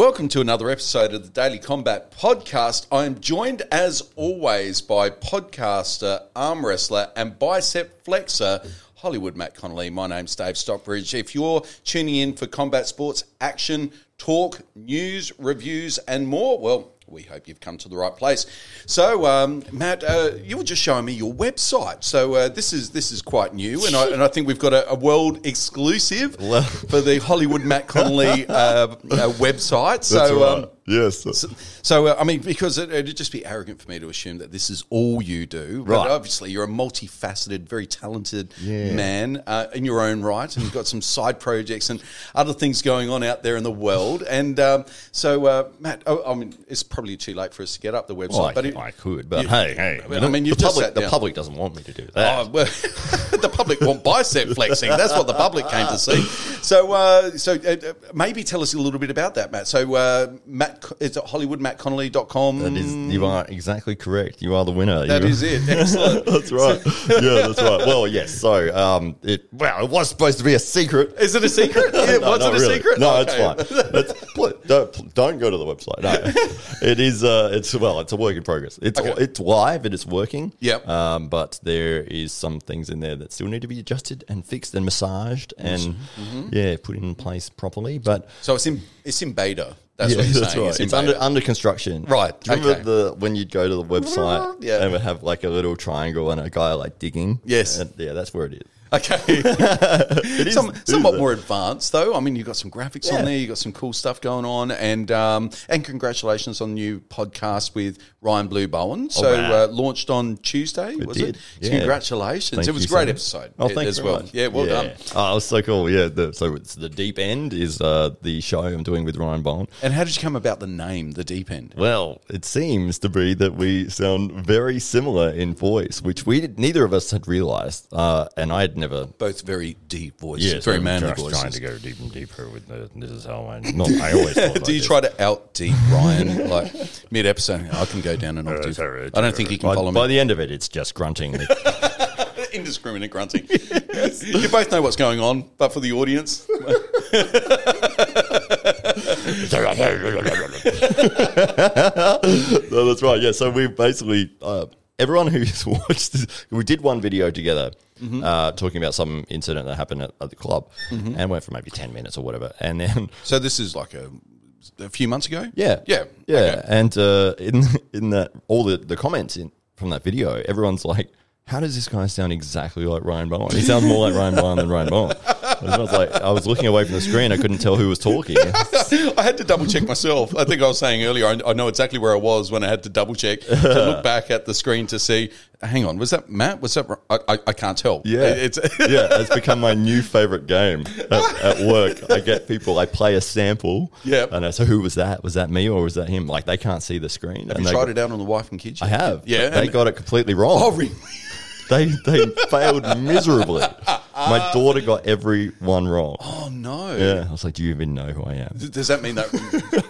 Welcome to another episode of the Daily Combat Podcast. I am joined, as always, by podcaster, arm wrestler, and bicep flexor, Hollywood Matt Connelly. My name's Dave Stockbridge. If you're tuning in for combat sports, action, talk, news, reviews, and more, well, we hope you've come to the right place. So, um, Matt, uh, you were just showing me your website. So uh, this is this is quite new, and I, and I think we've got a, a world exclusive for the Hollywood Matt Connelly uh, uh, website. So, right. um, yes. so, so uh, I mean, because it, it'd just be arrogant for me to assume that this is all you do. But Right. obviously, you're a multifaceted, very talented Yeah. man uh, in your own right, and you've got some side projects and other things going on out there in the world. And um, so, uh, Matt, I, I mean, it's probably too late for us to get up the website, Well, I, but it, I could, but you- hey, hey. I mean, you've the public, the public doesn't want me to do that. Oh, well, the public want bicep flexing. That's what the public came to see. So, uh, so uh, uh, maybe tell us a little bit about that, Matt. So, uh, Matt, is it HollywoodMattConnelly.com? that is, you are exactly correct. You are the winner. That you, is it. Excellent. that's right. yeah, that's right. Well, yes. So, um, it well, it was supposed to be a secret. Is it a secret? Yeah, No, was it a really. secret? No, Okay. it's fine. It's, don't don't go to the website. No, it is. Uh, it's well, it's a work in progress. It's Okay. it's live and it's working. Yep. Um, but there is some things in there that still need to be adjusted and fixed and massaged and Mm-hmm. yeah, put in place properly. But So it's in it's in beta. That's yeah, what you're that's saying. right. It's, under under construction. Right, Do you remember okay. the when you'd go to the website Yeah. and would have like a little triangle and a guy like digging? Yes. And, yeah, that's where it is. Okay. It is Some, somewhat more advanced, though. I mean, you've got some graphics Yeah. on there. You've got some cool stuff going on, and um, and congratulations on the new podcast with Ryan Blue Bowen. So wow. uh, launched on Tuesday, was did, it? So yeah. congratulations! Thank it was a great so episode. Oh, thanks as well. much. Yeah, well done. Oh, it was so cool. Yeah. The, so it's the deep end is uh, the show I'm doing with Ryan Bowen. And how did you come about the name, the Deep End? Well, it seems to be that we sound very similar in voice, which we did, neither of us had realised, uh, and I had never. Both very deep voices, Yeah, very so manly just voices. Trying to go deep and deeper with the, this is how I. Not, I always. talk like Do you this. try to out deep Ryan like mid episode? I can go down an octave. sorry, I don't think he can By, follow me. by the end of it, it's just grunting. Indiscriminate grunting. you both know what's going on, but for the audience, no, that's right. Yeah. So we basically uh, everyone who's watched this, we did one video together. Mm-hmm. Uh, talking about some incident that happened at, at the club, and went for maybe ten minutes or whatever, and then so this is like a, a few months ago. Yeah, yeah, yeah. Okay. And uh, in in that all the, the comments in from that video, everyone's like, "How does this guy sound exactly like Ryan Bowen? He sounds more like Ryan Bowen than Ryan Bowen." I was like, I was looking away from the screen, I couldn't tell who was talking. I had to double check myself. I think I was saying earlier, I, I know exactly where I was when I had to double check to look back at the screen to see. Hang on, was that Matt? Was that? I, I, I can't tell. Yeah, it's yeah, it's become my new favorite game at, at work. I get people, I play a sample, yeah, and I say, "Who was that? Was that me or was that him?" Like they can't see the screen. Have and you tried go- it out on the wife and kids? I have. Yeah, they got it completely wrong. Oh, really? They they failed miserably. My daughter got every one wrong. Oh no. Yeah, I was like, "Do you even know who I am?" Does that mean that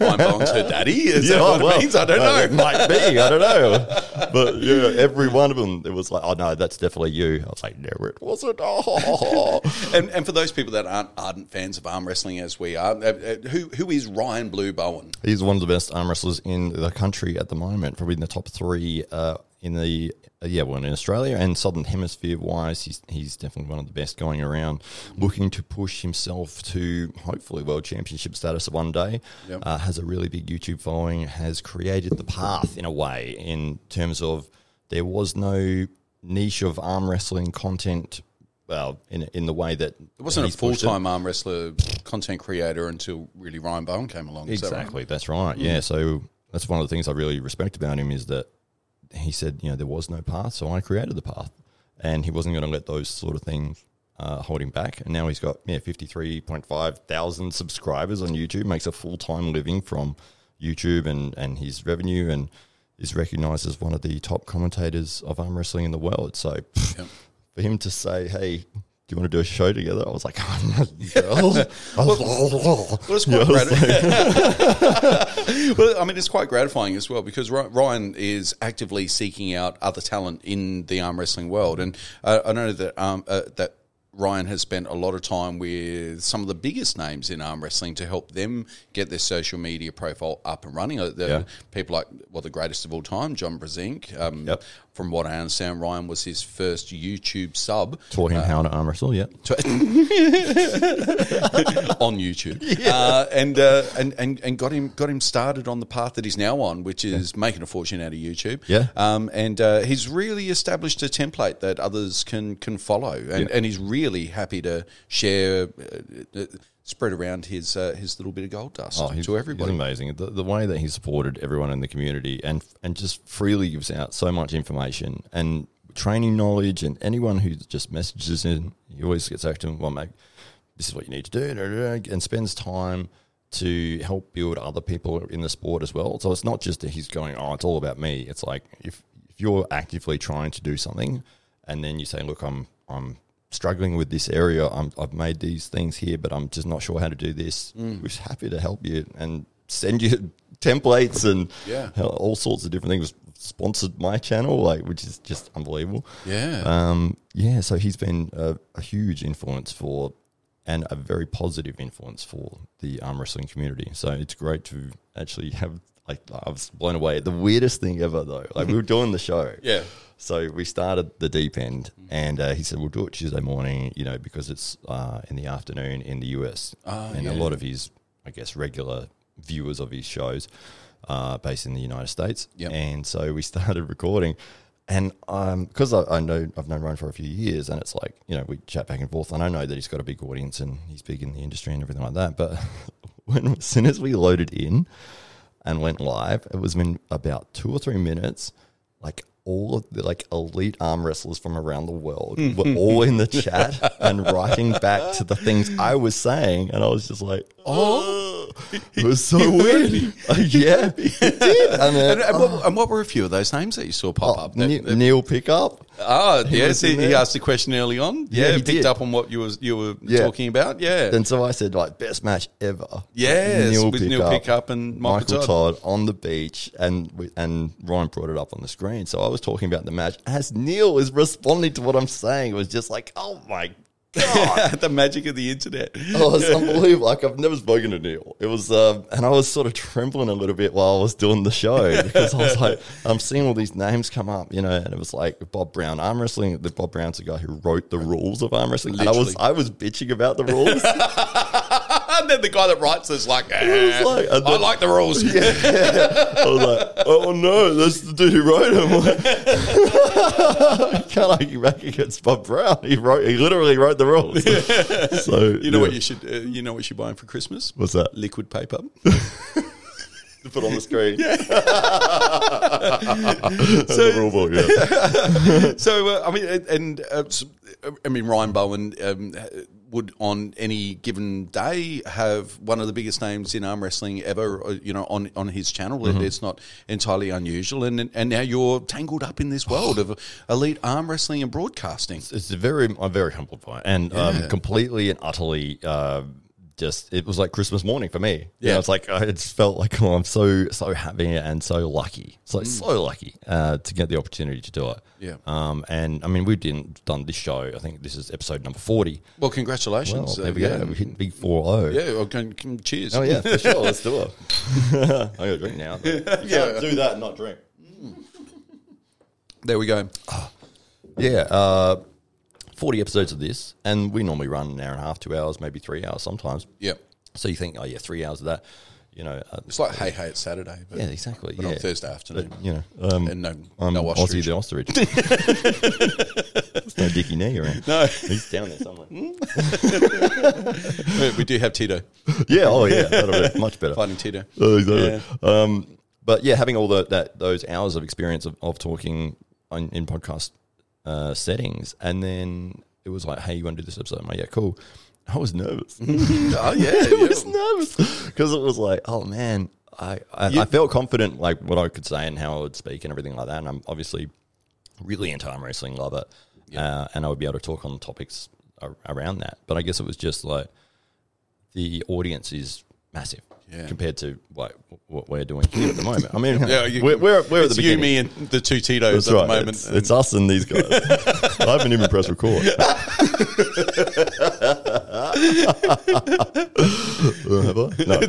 Ryan Bowen's her daddy? Is that oh, what well, it means? I don't uh, It know. might be. I don't know. But yeah, every one of them, it was like, "Oh no, that's definitely you." I was like, "No, it wasn't." Oh. And, and for those people that aren't ardent fans of arm wrestling as we are, uh, uh, who who is Ryan Blue Bowen? He's one of the best arm wrestlers in the country at the moment, probably in the top three uh, in the uh, yeah, well, in Australia and Southern Hemisphere wise, he's he's definitely one of the best going around, looking to push himself to hopefully world championship status one day. Yep. Uh, has a really big YouTube following, has created the path in a way in terms of there was no niche of arm wrestling content. Well, in in the way that It wasn't a full time arm wrestler, content creator until really Ryan Bowen came along. Is that right? Exactly, that's right. Yeah, so that's one of the things I really respect about him is that he said, you know, there was no path, so I created the path, and he wasn't going to let those sort of things uh, hold him back. And now he's got yeah fifty three point five thousand subscribers on YouTube, makes a full time living from YouTube and and his revenue, and is recognized as one of the top commentators of arm wrestling in the world. So Yep. for him to say, hey. Do you want to do a show together? I was like, oh, no. I was- Well, it's quite Yeah, I well, I mean, it's quite gratifying as well because Ryan is actively seeking out other talent in the arm wrestling world, and uh, I know that um, uh, that Ryan has spent a lot of time with some of the biggest names in arm wrestling to help them get their social media profile up and running. Uh, The Yeah. people like well, the greatest of all time, John Brzenk. Um, Yep. From what I understand, Ryan was his first YouTube sub Taught him how to arm wrestle. Yeah. on YouTube, uh, and, uh, and and and got him got him started on the path that he's now on, which is making a fortune out of YouTube. Yeah. um, and uh, he's really established a template that others can can follow, and, Yeah. and he's really happy to share, uh, uh, spread around his uh, his little bit of gold dust Oh, to everybody. Amazing. The, the way that he supported everyone in the community and and just freely gives out so much information and training knowledge and anyone who just messages in, he always gets back to him, well, mate, this is what you need to do, and spends time to help build other people in the sport as well. So it's not just that he's going, oh, it's all about me. It's like if, if you're actively trying to do something and then you say, look, I'm, I'm struggling with this area. I'm, I've made these things here, but I'm just not sure how to do this. Mm. We're happy to help you and send you templates and Yeah. all sorts of different things. Sponsored my channel, like which is just unbelievable. Yeah. Um, yeah, so he's been a, a huge influence for, and a very positive influence for the arm wrestling community. So it's great to actually have. Like I was blown away. The weirdest thing ever, though. Like we were doing the show. Yeah. So we started the deep end, and uh, he said we'll do it Tuesday morning. You know, because it's uh, in the afternoon in the US, Ah, and yeah. a lot of his, I guess, regular viewers of his shows are based in the United States. Yep. And so we started recording, and because I, I know I've known Ryan for a few years, and it's like you know we chat back and forth, and I know that he's got a big audience and he's big in the industry and everything like that. But when as soon as we loaded in and went live, it was in about two or three minutes, like. All of the like elite arm wrestlers from around the world were all in the chat and writing back to the things I was saying, and I was just like, "Oh, it was so weird." Uh, yeah, he did. And then, and, and, what, and what were a few of those names that you saw pop Oh, up? That- Ne- that- Neil Pickup. Ah, yes, he, he asked the question early on. Yeah, Yeah, he he picked did. up on what you was you were Yeah. talking about. Yeah, And so I said, like, best match ever. Yes, with Neil Pickup and Michael Todd. on the beach, and and Ryan brought it up on the screen. So I was talking about the match as Neil is responding to what I'm saying. It was just like, oh my the magic of the internet. oh, it's unbelievable. Like I've never spoken to Neil. It was, um, and I was sort of trembling a little bit while I was doing the show because I was like, I'm seeing all these names come up, you know, and it was like Bob Brown arm wrestling. The Bob Brown's the guy who wrote the rules of arm wrestling, and I was I was bitching about the rules. And then the guy that writes is like, "Eh, like- I then- like the rules. I was like, oh no, that's the dude who wrote him. Like, can't argue back against Bob Brown. He wrote, he literally wrote the rules. so You know yeah. what you should, uh, you know what you're buying for Christmas? What's that? Liquid paper. To put on the screen. Yeah. the rule book, yeah. so uh, I mean, and- uh, s- I mean Ryan Bowen um, would on any given day have one of the biggest names in arm wrestling ever. uh, You know, on on his channel, Mm-hmm. it's not entirely unusual. And and now you're tangled up in this world of elite arm wrestling and broadcasting. It's a very, I'm very humbled by it. And Yeah. um, completely and utterly uh, just, it was like Christmas morning for me. Yeah. Yeah. it's like, I just felt like, oh, I'm so, so happy and so lucky. It's like, so lucky uh, to get the opportunity to do it. Yeah. Um, and I mean, we didn't done this show. I think this is episode number 40. Well, Well, congratulations. there uh, we yeah. go. We hit big 4 Yeah, well, can, can- cheers. Oh, yeah, for sure. Let's do it. I got to drink now. You can't do that and not drink. There we go. Yeah, uh, 40 episodes of this, and we normally run an hour and a half, two hours, maybe three hours sometimes. Yeah. So you think, oh, yeah, three hours of that, you know. Uh, It's like hey hey, it's Saturday. But, yeah, exactly. but yeah. on Thursday afternoon. But, you know, um, and no, I'm no ostrich. Ossie the ostrich. There's no Dickie knee around. No, He's down there somewhere. we do have Tito yeah, oh, yeah, that'll be much better. fighting Tito. Oh, exactly. Um, but yeah, having all the, that those hours of experience of, of talking on, in podcast uh, settings, and then it was like, "Hey, you want to do this episode?" I'm like, "Yeah, cool." I was nervous. Oh yeah, I was nervous because it was like, "Oh man." I, I, I felt confident, like what I could say and how I would speak and everything like that. And I'm obviously really into arm wrestling, love it, uh, and I would be able to talk on topics ar- around that. But I guess it was just like the audience is massive Yeah. compared to like what we're doing here at the moment. I mean, Yeah, you- we're, we're, we're at it's the you, me, and the two Titos That's at right. the moment. It's, it's us and these guys. I haven't even pressed record. Have I? No.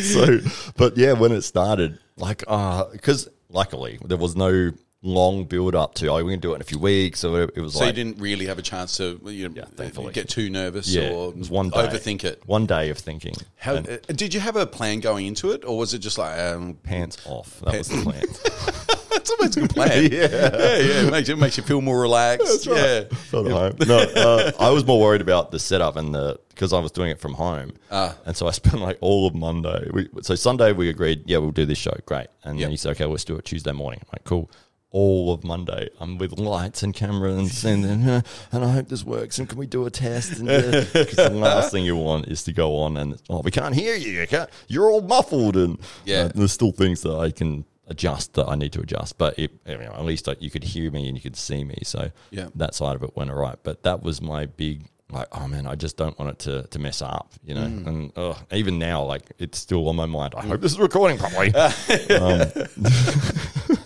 so, but yeah, when it started, like, uh, because luckily there was no long build up to, oh, we're going to do it in a few weeks or. It was like so you didn't really have a chance to you know, Yeah, thankfully. get too nervous yeah, or it was one day. overthink it. One day of thinking. How, uh, did you have a plan going into it, or was it just like um, pants off. That was the plan. that's almost a good plan? Yeah. yeah, yeah. It makes it makes you feel more relaxed. Yeah, Not at home. No, uh, I was more worried about the setup and the because I was doing it from home, Ah. and so I spent like all of Monday. We, so Sunday we agreed, yeah, we'll do this show, great. And Yep. then he said, okay, let's do it Tuesday morning. I'm like, cool. All of Monday, I'm with lights and cameras, and uh, and I hope this works. And can we do a test? And because the last thing you want is to go on and oh, we can't hear you. you can't, you're all muffled, and Yeah. uh, there's still things that I can adjust that I need to adjust. But it, you know, at least like, you could hear me and you could see me. So Yeah. that side of it went all right. But that was my big like, oh man, I just don't want it to, to mess up, you know. Mm. And uh, even now, like it's still on my mind. I hope this is recording properly.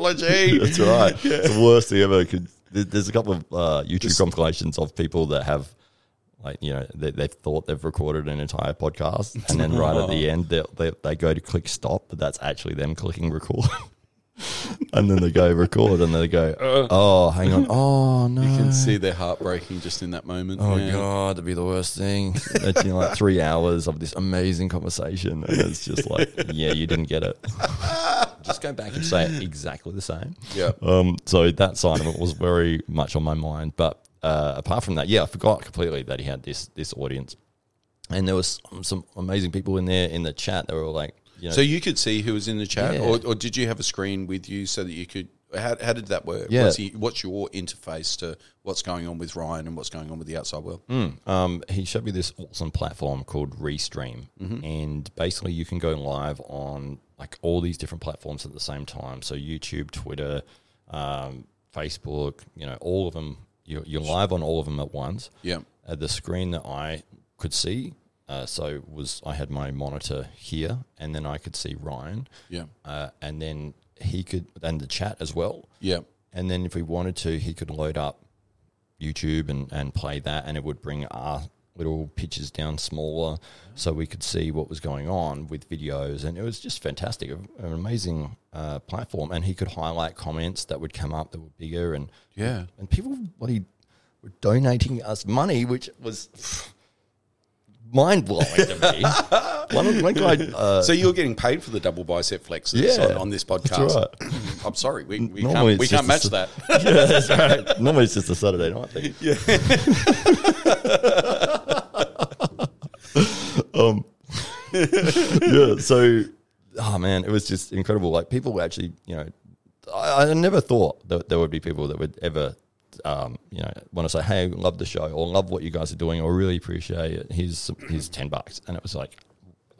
technology. That's right. Yeah. It's the worst thing ever. Could there's a couple of uh, YouTube compilations of people that have. Like you know, they, they've thought they've recorded an entire podcast, and then right at the end, they, they they go to click stop, but that's actually them clicking record. and then they go record, and they go, "Oh, hang on, oh no, You can see their heart breaking just in that moment. Oh god, that'd be the worst thing. That's you know, like three hours of this amazing conversation, and it's just like, yeah, you didn't get it. Just go back and say it exactly the same. Yeah. Um. So that side of it was very much on my mind, but uh, apart from that, yeah, I forgot completely that he had this this audience, and there was some, some amazing people in there in the chat. They were all like, you know, So you could see who was in the chat, Yeah. or, or did you have a screen with you so that you could? How, how did that work? Yeah. What's, he, what's your interface to what's going on with Ryan and what's going on with the outside world? um, he showed me this awesome platform called Restream, Mm-hmm. and basically you can go live on like all these different platforms at the same time. So YouTube, Twitter, um, Facebook, you know, all of them. You're, you're live on all of them at once. Yeah. Uh, the screen that I could see, uh, so was I had my monitor here, and then I could see Ryan, Yeah. uh, and then he could, and the chat as well. Yeah. And then if we wanted to, he could load up YouTube and, and play that, and it would bring our little pictures down smaller so we could see what was going on with videos. And it was just fantastic, an amazing uh, platform. And he could highlight comments that would come up that were bigger, and Yeah. and people bloody were donating us money, which was mind blowing to me. one, one guy. Uh, So you're getting paid for the double bicep flexes Yeah, on, on this podcast. right. I'm sorry, we, we can't we can't match a- that. yeah, right. Normally it's just a Saturday night thing. Yeah. um, yeah. So, oh man, it was just incredible. Like people were actually, you know, I, I never thought that there would be people that would ever, um, you know, want to say, "Hey, love the show," or "Love what you guys are doing," or "Really appreciate it." Here's here's ten bucks, and it was like,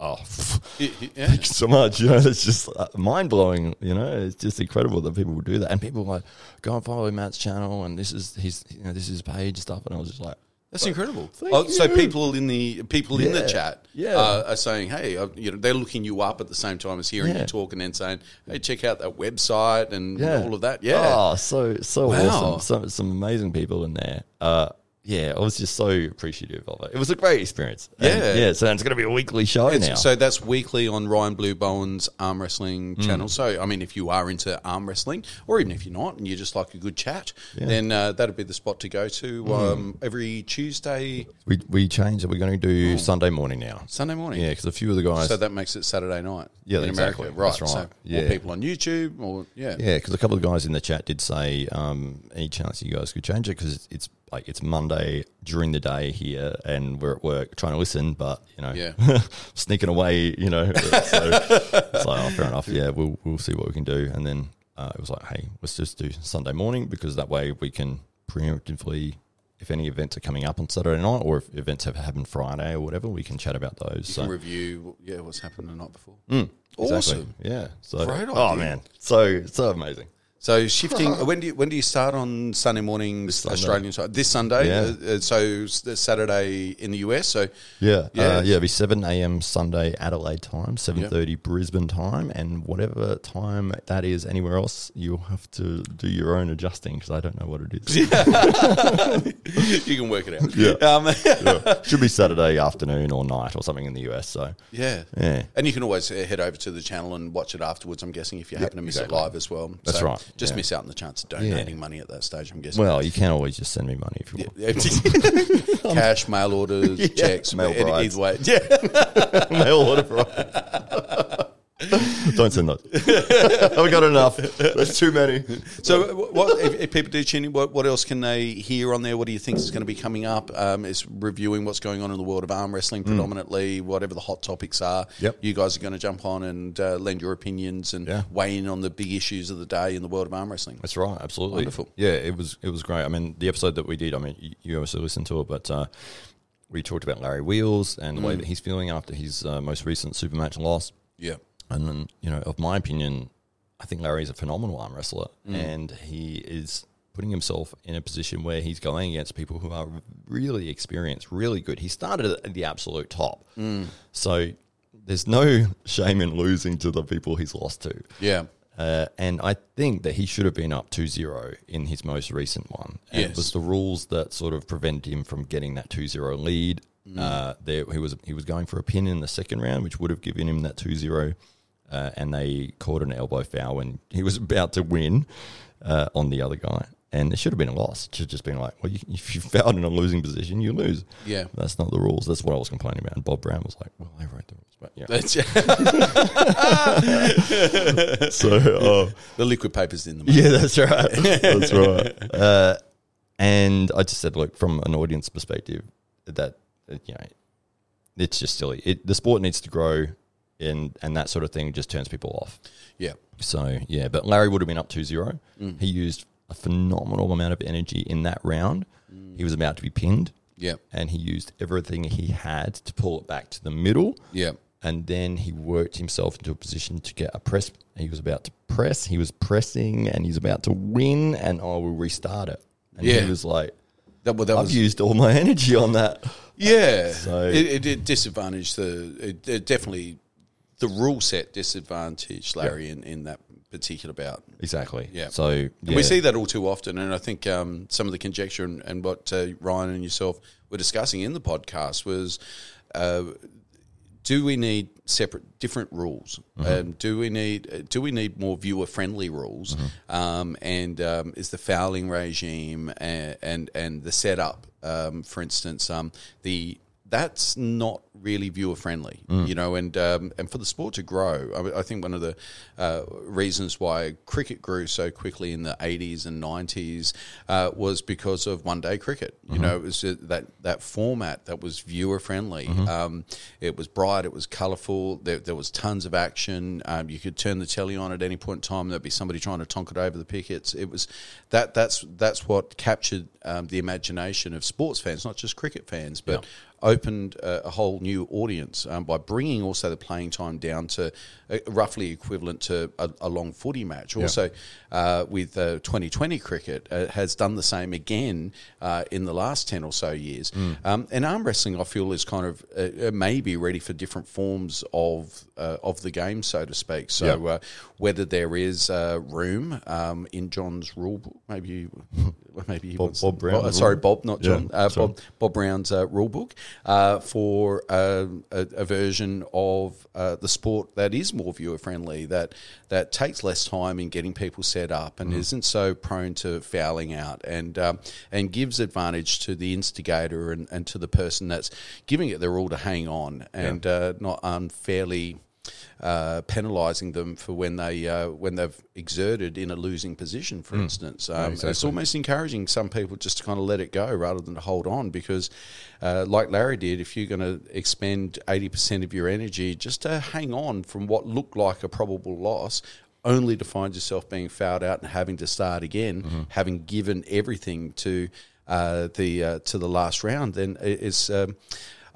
oh. Yeah. Thank you so much. You know, it's just uh, mind blowing. You know, it's just incredible that people would do that, and people were like go and follow Matt's channel, and this is his, you know, this is his page stuff, and I was just like, That's incredible. Thank Oh, so people in the people in the chat Yeah. uh, are saying, "Hey, uh, you know, they're looking you up at the same time as hearing Yeah. you talk, and then saying, "Hey, check out that website and yeah, all of that." Yeah, oh, so so Wow. awesome. Some some amazing people in there. Uh, yeah, I was just so appreciative of it. It was a great experience. And, Yeah. yeah. So it's going to be a weekly show It's- now. So that's weekly on Ryan Blue Bowen's arm wrestling Mm. channel. So, I mean, if you are into arm wrestling, or even if you're not and you just like a good chat, then uh, that'd be the spot to go to Mm. um, every Tuesday, we we changed it. We're going to do Sunday morning now. Sunday morning. Yeah, because a few of the guys. So that makes it Saturday night. Yeah, in exactly. America. Right. That's right. So Yeah. more people on YouTube, or yeah, Yeah, because a couple of guys in the chat did say, um, any chance you guys could change it because it's, it's like it's Monday during the day here, and we're at work trying to listen, but you know, Yeah. sneaking away, you know. So it's like, oh, fair enough. Yeah, we'll we'll see what we can do, and then uh, it was like, hey, let's just do Sunday morning because that way we can preemptively. If any events are coming up on Saturday night, or if events have happened Friday or whatever, we can chat about those. You So review, yeah, what's happened the night before. Mm, exactly. Awesome. Yeah. So Great oh man, so so amazing. So shifting. when do you when do you start on Sunday mornings Sunday. Australian time? This Sunday. Yeah. Uh, uh, so the Saturday in the US. So Yeah, Yeah. yeah, uh, yeah. It'll be seven a.m. Sunday Adelaide time, seven thirty Brisbane time, and whatever time that is anywhere else, you'll have to do your own adjusting because I don't know what it is. you can work it out. Yeah. Um, Yeah. Should be Saturday afternoon or night or something in the US. So yeah. yeah, And you can always uh, head over to the channel and watch it afterwards. I'm guessing if you happen to miss exactly. it live as well. That's So right, Just yeah. miss out on the chance of donating money at that stage. I'm guessing. well, you can always just send me money if you want. Cash, mail orders, Yeah. checks, Mail brides. either way. Yeah. Mail order for Don't send those. I've got enough. There's too many. So, what if, if people do tune in? What, what else can they hear on there? What do you think is going to be coming up? Um, is reviewing what's going on in the world of arm wrestling predominantly, whatever the hot topics are. Mm. Yep. You guys are going to jump on and uh, lend your opinions and Yeah. weigh in on the big issues of the day in the world of arm wrestling. That's right, absolutely. Wonderful. Yeah, it was it was great. I mean, the episode that we did. I mean, you, obviously listened to it, but uh, we talked about Larry Wheels and the way that he's feeling after his uh, most recent super match loss. Yeah. And then, you know, of my opinion, I think Larry's a phenomenal arm wrestler, and he is putting himself in a position where he's going against people who are really experienced, really good. He started at the absolute top, so there's no shame in losing to the people he's lost to. Yeah. Uh, and I think that he should have been up 2 0 in his most recent one. And Yes. It was the rules that sort of prevented him from getting that 2 0 lead. Uh, there, he was he was going for a pin in the second round, which would have given him that 2 0. Uh, and they caught an elbow foul when he was about to win uh, on the other guy. And it should have been a loss. It should have just been like, well, you, if you fouled in a losing position, you lose. Yeah. That's not the rules. That's what I was complaining about. And Bob Brown was like, well, I wrote the rules. But yeah. That's so, uh, the liquid papers in the. Yeah, that's right. that's right. Uh, and I just said, look, from an audience perspective, that you know, it's just silly. It, the sport needs to grow, and and that sort of thing just turns people off. Yeah. So yeah, but Larry would have been up 2-0. Mm. He used a phenomenal amount of energy in that round. Mm. He was about to be pinned, Yeah. and he used everything he had to pull it back to the middle Yeah. and then he worked himself into a position to get a press. He was about to press. He was pressing, and he's about to win, and oh, I will restart it. And Yeah. he was like, That, well, that "I've was used all my energy on that." Yeah, So- it, it did disadvantage the it, it definitely the rule set disadvantage, Larry in, in that particular bout. Exactly. Yeah. So yeah. we see that all too often, and I think um, some of the conjecture and, and what uh, Ryan and yourself were discussing in the podcast was. Uh, do we need separate, different rules? Um, do we need do we need more viewer friendly rules? Um, and um, is the fouling regime and and, and the setup, um, for instance, um, the that's not really viewer friendly, you know, and um, and for the sport to grow, I, I think one of the uh, reasons why cricket grew so quickly in the eighties and nineties uh, was because of one day cricket. You know, it was that that format that was viewer friendly. Um, it was bright, it was colourful. There, there was tons of action. Um, you could turn the telly on at any point in time. There'd be somebody trying to tonk it over the pickets. It was that that's that's what captured um, the imagination of sports fans, not just cricket fans, but opened a, a whole new audience um, by bringing also the playing time down to uh, roughly equivalent to a, a long footy match. Also, uh, with uh, 2020 cricket, uh, has done the same again uh, in the last 10 or so years. Um, and arm wrestling, I feel, is kind of uh, maybe ready for different forms of uh, of the game, so to speak. So, Yeah. uh, whether there is uh, room um, in John's rule book, maybe maybe Bob- wants Bob Brown, oh, sorry, Bob, not Yeah, John. uh. Bob Bob Brown's uh, rule book uh, for uh, a, a version of uh, the sport that is more viewer friendly, that that takes less time in getting people set up and isn't so prone to fouling out, and um, and gives advantage to the instigator and, and to the person that's giving it their all to hang on and uh, not unfairly. Uh, penalising them for when they uh, when they've exerted in a losing position, for instance. Um, It's exactly. almost encouraging some people just to kind of let it go rather than to hold on because, uh, like Larry did, if you're going to expend 80% of your energy just to hang on from what looked like a probable loss, only to find yourself being fouled out and having to start again, having given everything to uh, the uh, to the last round, then it is. Um,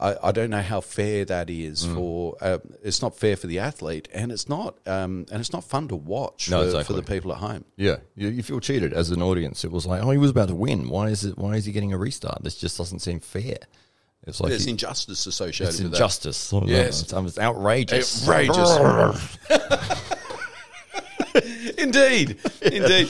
I, I don't know how fair that is Mm. for. Uh, it's not fair for the athlete, and it's not um, and it's not fun to watch No, for, exactly. for the people at home. Yeah, you, you feel cheated as an audience. It was like, oh, he was about to win. Why is it? Why is he getting a restart? This just doesn't seem fair. It's like There's he- injustice associated it's with injustice. Yes. it's, um, it's outrageous. Outrageous. Indeed, indeed.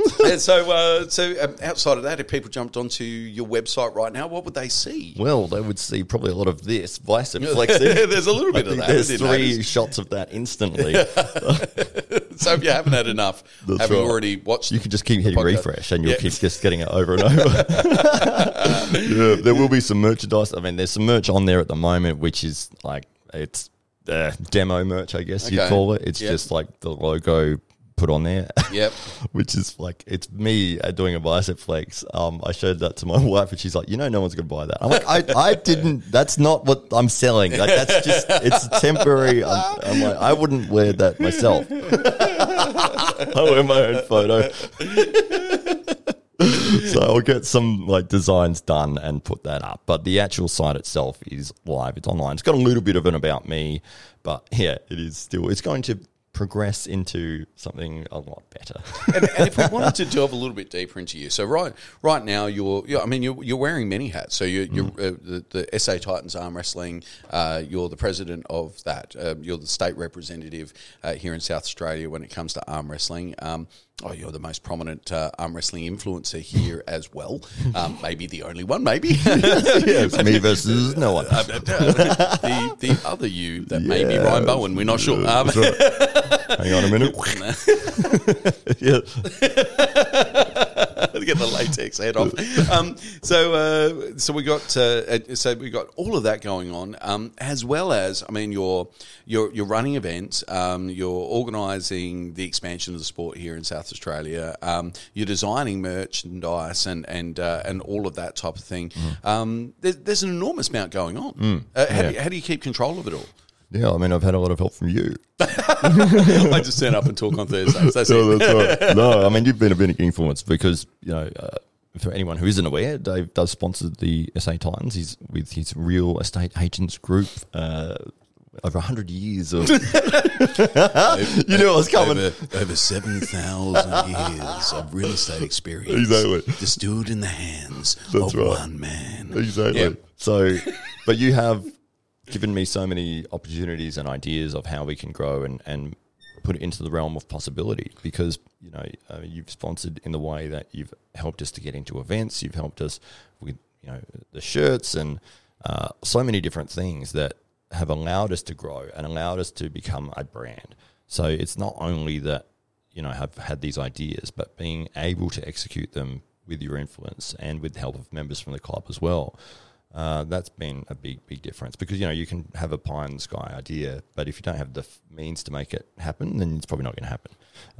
and so, uh, so um, outside of that, if people jumped onto your website right now, what would they see? Well, they would see probably a lot of this bicep flexing. There's a little I bit of that. There's three notice. shots of that instantly. So if you haven't had enough, That's having right. already watched, You can just keep hitting podcast. refresh, and you'll Yeah. keep just getting it over and over. yeah, there will be some merchandise. I mean, there's some merch on there at the moment, which is like it's uh, demo merch, I guess you Okay. call it. It's Yep. just like the logo put on there. Yep. which is like it's me uh, doing a bicep flex. Um, I showed that to my wife, and she's like, "You know, no one's gonna buy that." I'm like, "I, I didn't. That's not what I'm selling. Like that's just it's temporary." I'm, I'm like, I wouldn't wear that myself. I wear my own photo. so I'll get some like designs done and put that up. But the actual site itself is live. It's online. It's got a little bit of an about me, but yeah, it is still. It's going to progress into something a lot better. and, and if we wanted to delve a little bit deeper into you, so right, right now you're, you're I mean, you're, you're wearing many hats. So you're, you're uh, the, the SA Titans Arm Wrestling. Uh, you're the president of that. Um, you're the state representative uh, here in South Australia when it comes to arm wrestling. Um, oh, you're the most prominent uh, arm wrestling influencer here as well. Um, maybe the only one, maybe. yeah, it's me versus no one. the, the other you that may be Ryan Bowen, we're not sure. Um, Hang on a minute. yeah. get the latex head off. Um, so, uh, so we got uh, so we got all of that going on, um, as well as I mean, you're you're you're running events, um, you're organising the expansion of the sport here in South Australia, um, you're designing merchandise and and uh, and all of that type of thing. Um, there's, there's an enormous amount going on. Uh, how, do you, how do you keep control of it all? Yeah, I mean, I've had a lot of help from you. I just turn up and talk on Thursdays. That's No, it. that's right. No, I mean, you've been a big influence because, you know, uh, for anyone who isn't aware, Dave does sponsor the SA Titans. He's with his real estate agents group. Uh, over 100 years of. you know what's coming. Over, over 7,000 years of real estate experience. Exactly. Distilled in the hands That's of right. one man. Exactly. Yeah. So, but you have given me so many opportunities and ideas of how we can grow and, and put it into the realm of possibility because, you know, uh, you've sponsored in the way that you've helped us to get into events, you've helped us with, you know, the shirts and uh, so many different things that have allowed us to grow and allowed us to become a brand. So it's not only that, you know, have had these ideas, but being able to execute them with your influence and with the help of members from the club as well. Uh, that's been a big, big difference because you know you can have a pie in the sky idea, but if you don't have the f- means to make it happen, then it's probably not going to happen.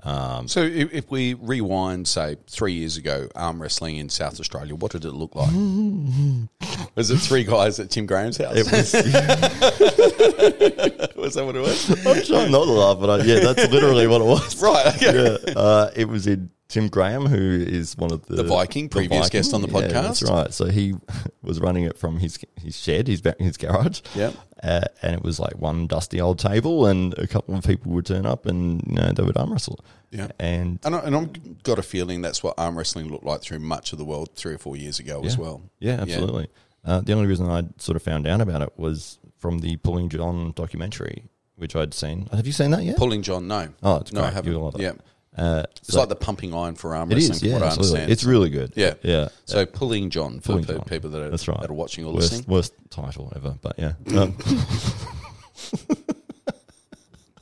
Um, So if, if we rewind, say, three years ago, arm wrestling in South Australia, what did it look like? was it three guys at Tim Graham's house? it was, was that what it was? I'm trying not to laugh, but I, yeah, that's literally what it was. Right. Okay. Yeah, uh, it was in Tim Graham, who is one of the The Viking, previous guest on the Yeah, that's podcast. right. So he was running it from his his shed, his ba- his garage. Yep. Uh, and it was like one dusty old table, and a couple of people would turn up, and you know they would arm wrestle. Yeah. And And, I, and I've got a feeling that's what arm wrestling looked like through much of the world three or four years ago as well. Yeah, absolutely. Uh, the only reason I sort of found out about it was from the Pulling John documentary, which I'd seen. Have you seen that yet? Pulling John, no. Oh, it's no, I great. haven't. You'll love it. Yeah. Uh, It's like the pumping iron for arm it wrestling, is, yeah, what I absolutely. understand. It's really good. Yeah. yeah. So pulling John for Pulling John. people that are, That's right. that are watching or worst, listening. worst title ever, but yeah. Um,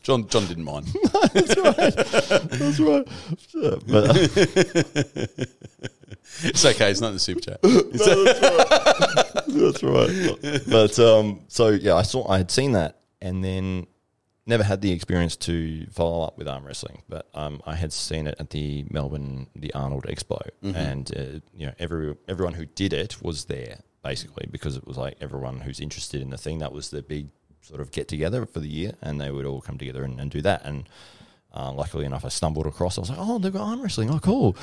John John didn't mind. that's right. Yeah, But, it's okay. It's not in the super chat. That's right. That's right. But um, so yeah, I saw I had seen that, and then never had the experience to follow up with arm wrestling. But um, I had seen it at the Melbourne the Arnold Expo, and uh, you know every everyone who did it was there basically because it was like everyone who's interested in the thing that was the big sort of get together for the year, and they would all come together and, and do that and. Uh, luckily enough, I stumbled across. I was like, "Oh, they've got arm wrestling! Oh, cool!"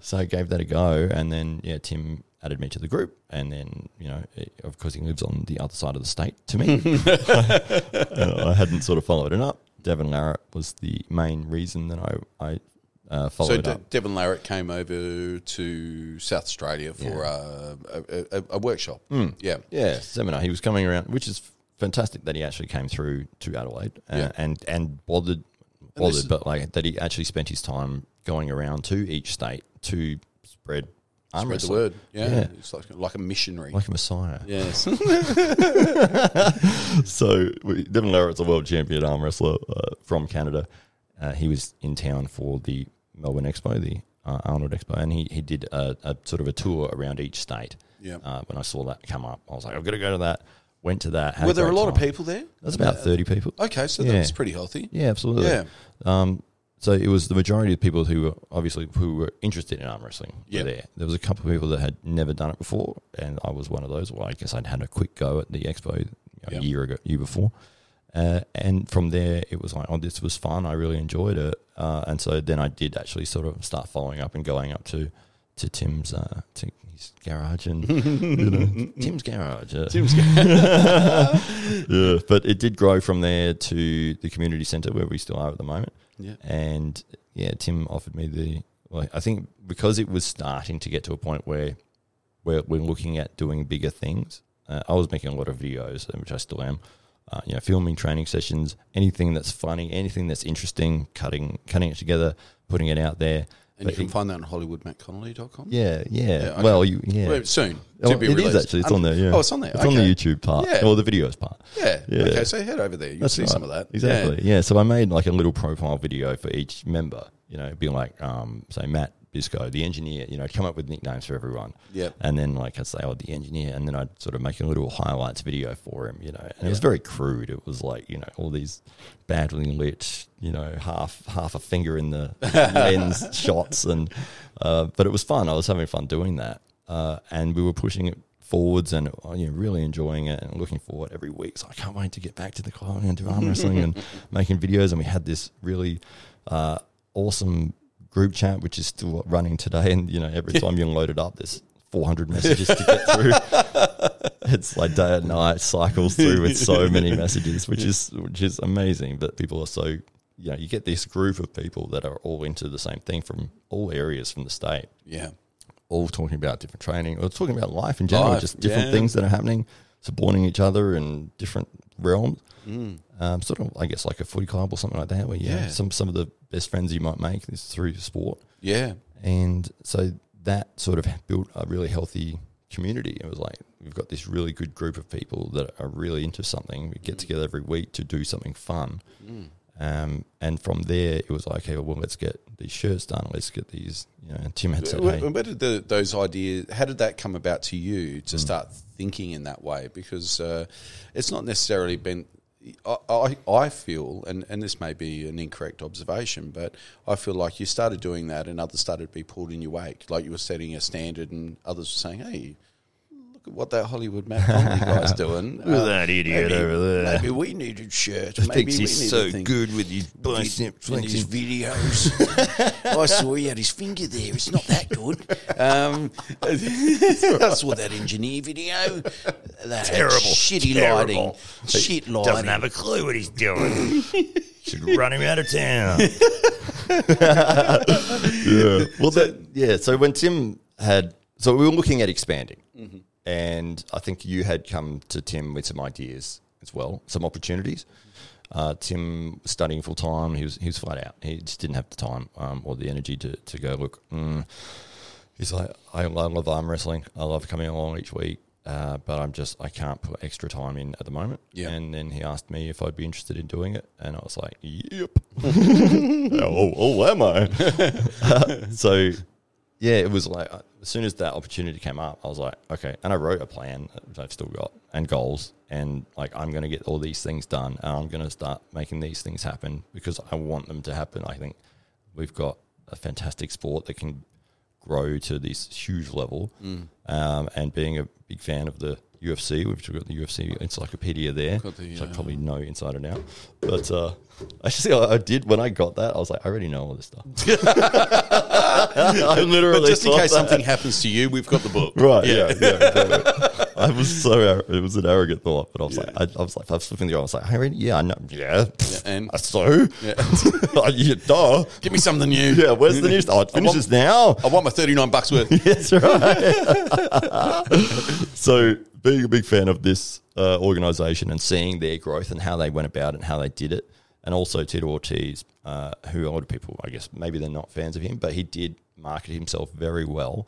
So I gave that a go, and then yeah, Tim added me to the group, and then you know, it, of course, he lives on the other side of the state to me. Uh, I hadn't sort of followed it up. Devon Larratt was the main reason that I I uh, So followed De- up. Devon Larratt came over to South Australia for uh, a, a, a workshop. Yeah. Yeah, seminar. He was coming around, which is fantastic that he actually came through to Adelaide uh, Yeah. and and bothered bothered, but like that he actually spent his time going around to each state to spread arm Spread the word. Yeah. Yeah. It's like, like a missionary. like a messiah. yes. so we- Devon Larratt's a world champion arm wrestler uh, from Canada. Uh, he was in town for the Melbourne Expo, the uh, Arnold Expo, and he, he did a, a sort of a tour around each state. Yeah. Uh, when I saw that come up, I was like, I've got to go to that. Went to that. Were there a lot of people there? There's about 30 people. Okay, so Yeah. that's pretty healthy. Yeah, absolutely. Yeah. Um, so it was the majority of people who were obviously who were interested in arm wrestling Yeah. were there. There was a couple of people that had never done it before, and I was one of those. Well, I guess I'd had a quick go at the expo you know, Yeah. a year ago, year before, uh, and from there it was like, oh, this was fun. I really enjoyed it, uh, and so then I did actually sort of start following up and going up to to Tim's uh, to his garage and you know, Tim's garage. Uh, Tim's yeah, but it did grow from there to the community centre where we still are at the moment. Yeah. And yeah, Tim offered me the. Well, I think because it was starting to get to a point where where we're looking at doing bigger things. Uh, I was making a lot of videos, which I still am. Uh, you know, filming training sessions, anything that's funny, anything that's interesting, cutting cutting it together, putting it out there. And But you can it- find that on HollywoodMattConnelly.com. yeah, yeah. Yeah, okay. Well, you yeah. Well, soon. Oh, it is released. actually. It's on there. Yeah. Oh, it's on there. It's on the YouTube part. Yeah. Or the videos part. Yeah. Yeah. Okay, so head over there. You'll That's see right. some of that. Exactly. Yeah. So I made like a little profile video for each member. You know, being like, um, say Matt Bisco, the engineer. You know, I'd come up with nicknames for everyone. Yep. And then like I'd say, oh, the engineer, and then I'd sort of make a little highlights video for him. You know, and it was very crude. It was like you know all these badly lit, you know, half half a finger in the lens shots, and uh, but it was fun. I was having fun doing that, uh, and we were pushing it forwards and uh, you know, really enjoying it and looking forward every week. So I can't wait to get back to the club and do arm wrestling and making videos. And we had this really uh, awesome group chat, which is still running today. And you know, every time you load it up, there's 400 messages to get through. it's like day and night cycles through with so many messages, which is which is amazing. But people are so you know, you get this group of people that are all into the same thing from all areas from the state Yeah. all talking about different training or talking about life in general, Life, just different yeah. things that are happening, supporting each other in different realms. Mm. Um, sort of, I guess, like a footy club or something like that, where yeah, Mm. Yeah. some some of the best friends you might make is through sport, Yeah. and so that sort of built a really healthy community. It was like we've got this really good group of people that are really into something. We Mm. get together every week to do something fun. Um, and from there, it was like, okay, well, let's get these shirts done. Let's get these. You know, and Tim had said, "Hey, where did the, those ideas? How did that come about to you to start thinking in that way? Because uh, it's not necessarily been. I, I, feel, and, and this may be an incorrect observation, but I feel like you started doing that, and others started to be pulled in your wake. Like you were setting a standard, and others were saying, "Hey, look at what that Hollywood Matt Conley guy's doing. Look at that idiot maybe, over there. Maybe we needed shirts. Maybe thinks we he's need so to think good with his biceps in his videos. I saw he had his finger there. It's not that good. Um, I saw that engineer video. That Terrible. shitty Terrible. lighting. Shit lighting. Doesn't have a clue what he's doing. Should run him out of town. yeah. Well, that, yeah. So when Tim had, so we were looking at expanding, and I think you had come to Tim with some ideas as well, some opportunities. Uh, Tim was studying full time. He was he was flat out. He just didn't have the time um, or the energy to to go look. Mm. He's like, I, I love arm wrestling. I love coming along each week, uh, but I'm just I can't put extra time in at the moment. Yeah. And then he asked me if I'd be interested in doing it, and I was like, Yep. oh, oh, am I? so, yeah, it was like as soon as that opportunity came up, I was like, okay. And I wrote a plan, which I've still got, and goals, and like I'm going to get all these things done, and I'm going to start making these things happen because I want them to happen. I think we've got a fantastic sport that can grow to this huge level, um, and being a big fan of the UFC, we've got the UFC encyclopedia there, the, which I uh, probably know inside and out. But uh, actually, I, I did when I got that. I was like, I already know all this stuff. I literally But just in case that. something happens to you, we've got the book. Right. Yeah. Yeah. exactly. I was so it was an arrogant thought, but I was Yeah. like, I, I was like, I was flipping the. I was like, I already, yeah, I know, yeah. and- Uh, so, Yeah. yeah, duh. Give me something new. Yeah. Where's the news? Oh, it finishes now. I want my 39 bucks worth. That's right. so, being a big fan of this uh, organization and seeing their growth and how they went about it and how they did it, and also Tito Ortiz, uh, who a lot of people, I guess, maybe they're not fans of him, but he did market himself very well.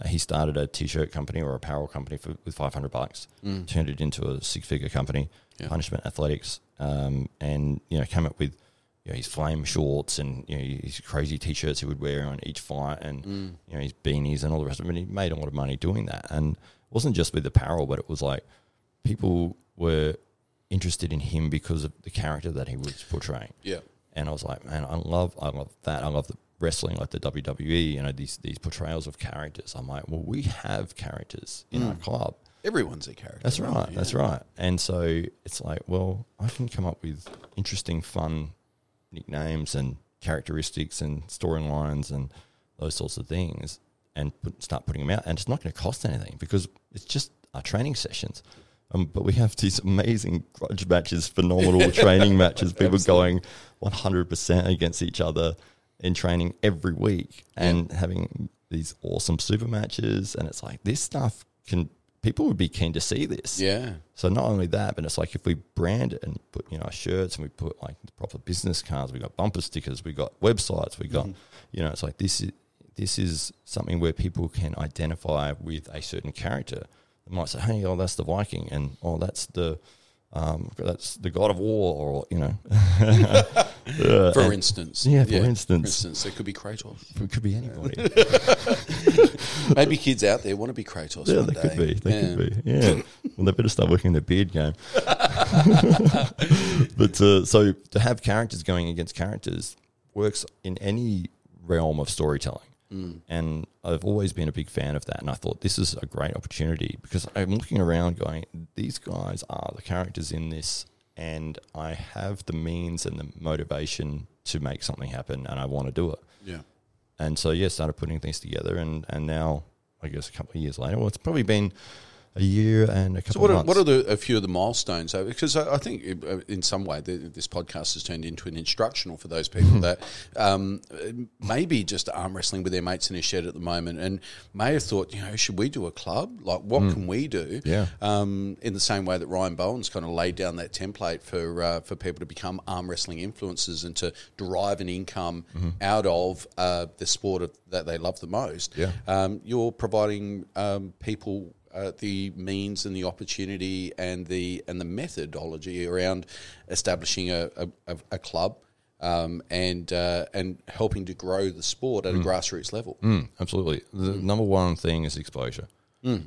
Uh, he started a t-shirt company or apparel company for, with 500 bucks, turned it into a six-figure company, Yeah. Punishment Athletics, um, and you know came up with you know, his flame shorts and you know his crazy t-shirts he would wear on each fight, and you know his beanies and all the rest of it. And he made a lot of money doing that, and it wasn't just with apparel, but it was like people were interested in him because of the character that he was portraying. Yeah. And I was like, man, I love, I love that. I love the wrestling, like the WWE. You know, these these portrayals of characters. I'm like, well, we have characters in our club. Everyone's a character. That's right. Yeah. That's right. And so it's like, well, I can come up with interesting, fun nicknames and characteristics and storylines and those sorts of things, and put, start putting them out. And it's not going to cost anything because it's just our training sessions. Um, but we have these amazing grudge matches, phenomenal training matches. People going 100% against each other in training every week and having these awesome super matches. And it's like this stuff can people would be keen to see this. Yeah. So not only that, but it's like if we brand it and put you know our shirts and we put like the proper business cards, we got bumper stickers, we got websites, we got mm-hmm. you know it's like this is this is something where people can identify with a certain character. They might say, "Hey, oh, that's the Viking," and "Oh, that's the um, that's the God of War," or you know, Uh, For and instance. Yeah, for For instance. instance, it could be Kratos. it could be anybody. Maybe kids out there want to be Kratos Yeah, they day. could be. They Yeah. could be. Yeah. well, they better start working their beard game. but uh, so to have characters going against characters works in any realm of storytelling. And I've always been a big fan of that. And I thought this is a great opportunity because I'm looking around going, these guys are the characters in this. And I have the means and the motivation to make something happen. And I want to do it. Yeah. And so, yeah, started putting things together. And, and now, I guess a couple of years later, well, it's probably been a year and a couple So what of are, months. what are the, a few of the milestones? Because I, I think uh, in some way the, this podcast has turned into an instructional for those people that um, maybe just arm wrestling with their mates in a shed at the moment and may have thought, you know, should we do a club? Like, what can we do? Yeah. Um, in the same way that Ryan Bowen's kind of laid down that template for uh, for people to become arm wrestling influencers and to derive an income out of uh, the sport of, that they love the most. Yeah. Um, you're providing um, people uh, the means and the opportunity and the and the methodology around establishing a, a, a- club um, and uh, and helping to grow the sport at a grassroots level. Mm, absolutely. The number one thing is exposure.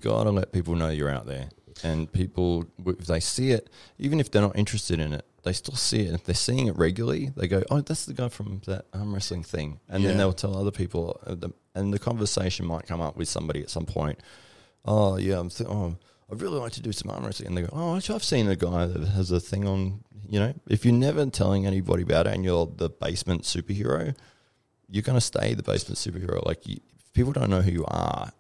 Got to let people know you're out there. And people, if they see it, even if they're not interested in it, they still see it. If they're seeing it regularly, they go, "Oh, that's the guy from that arm wrestling thing," and Yeah. then they'll tell other people. uh, And the conversation might come up with somebody at some point. Oh, yeah, I'm. Th- oh, I'd really like to do some arm wrestling, and they go, "Oh, actually, I've seen a guy that has a thing on." You know, if you're never telling anybody about it, and you're the basement superhero, you're going to stay the basement superhero. Like you, people don't know who you are,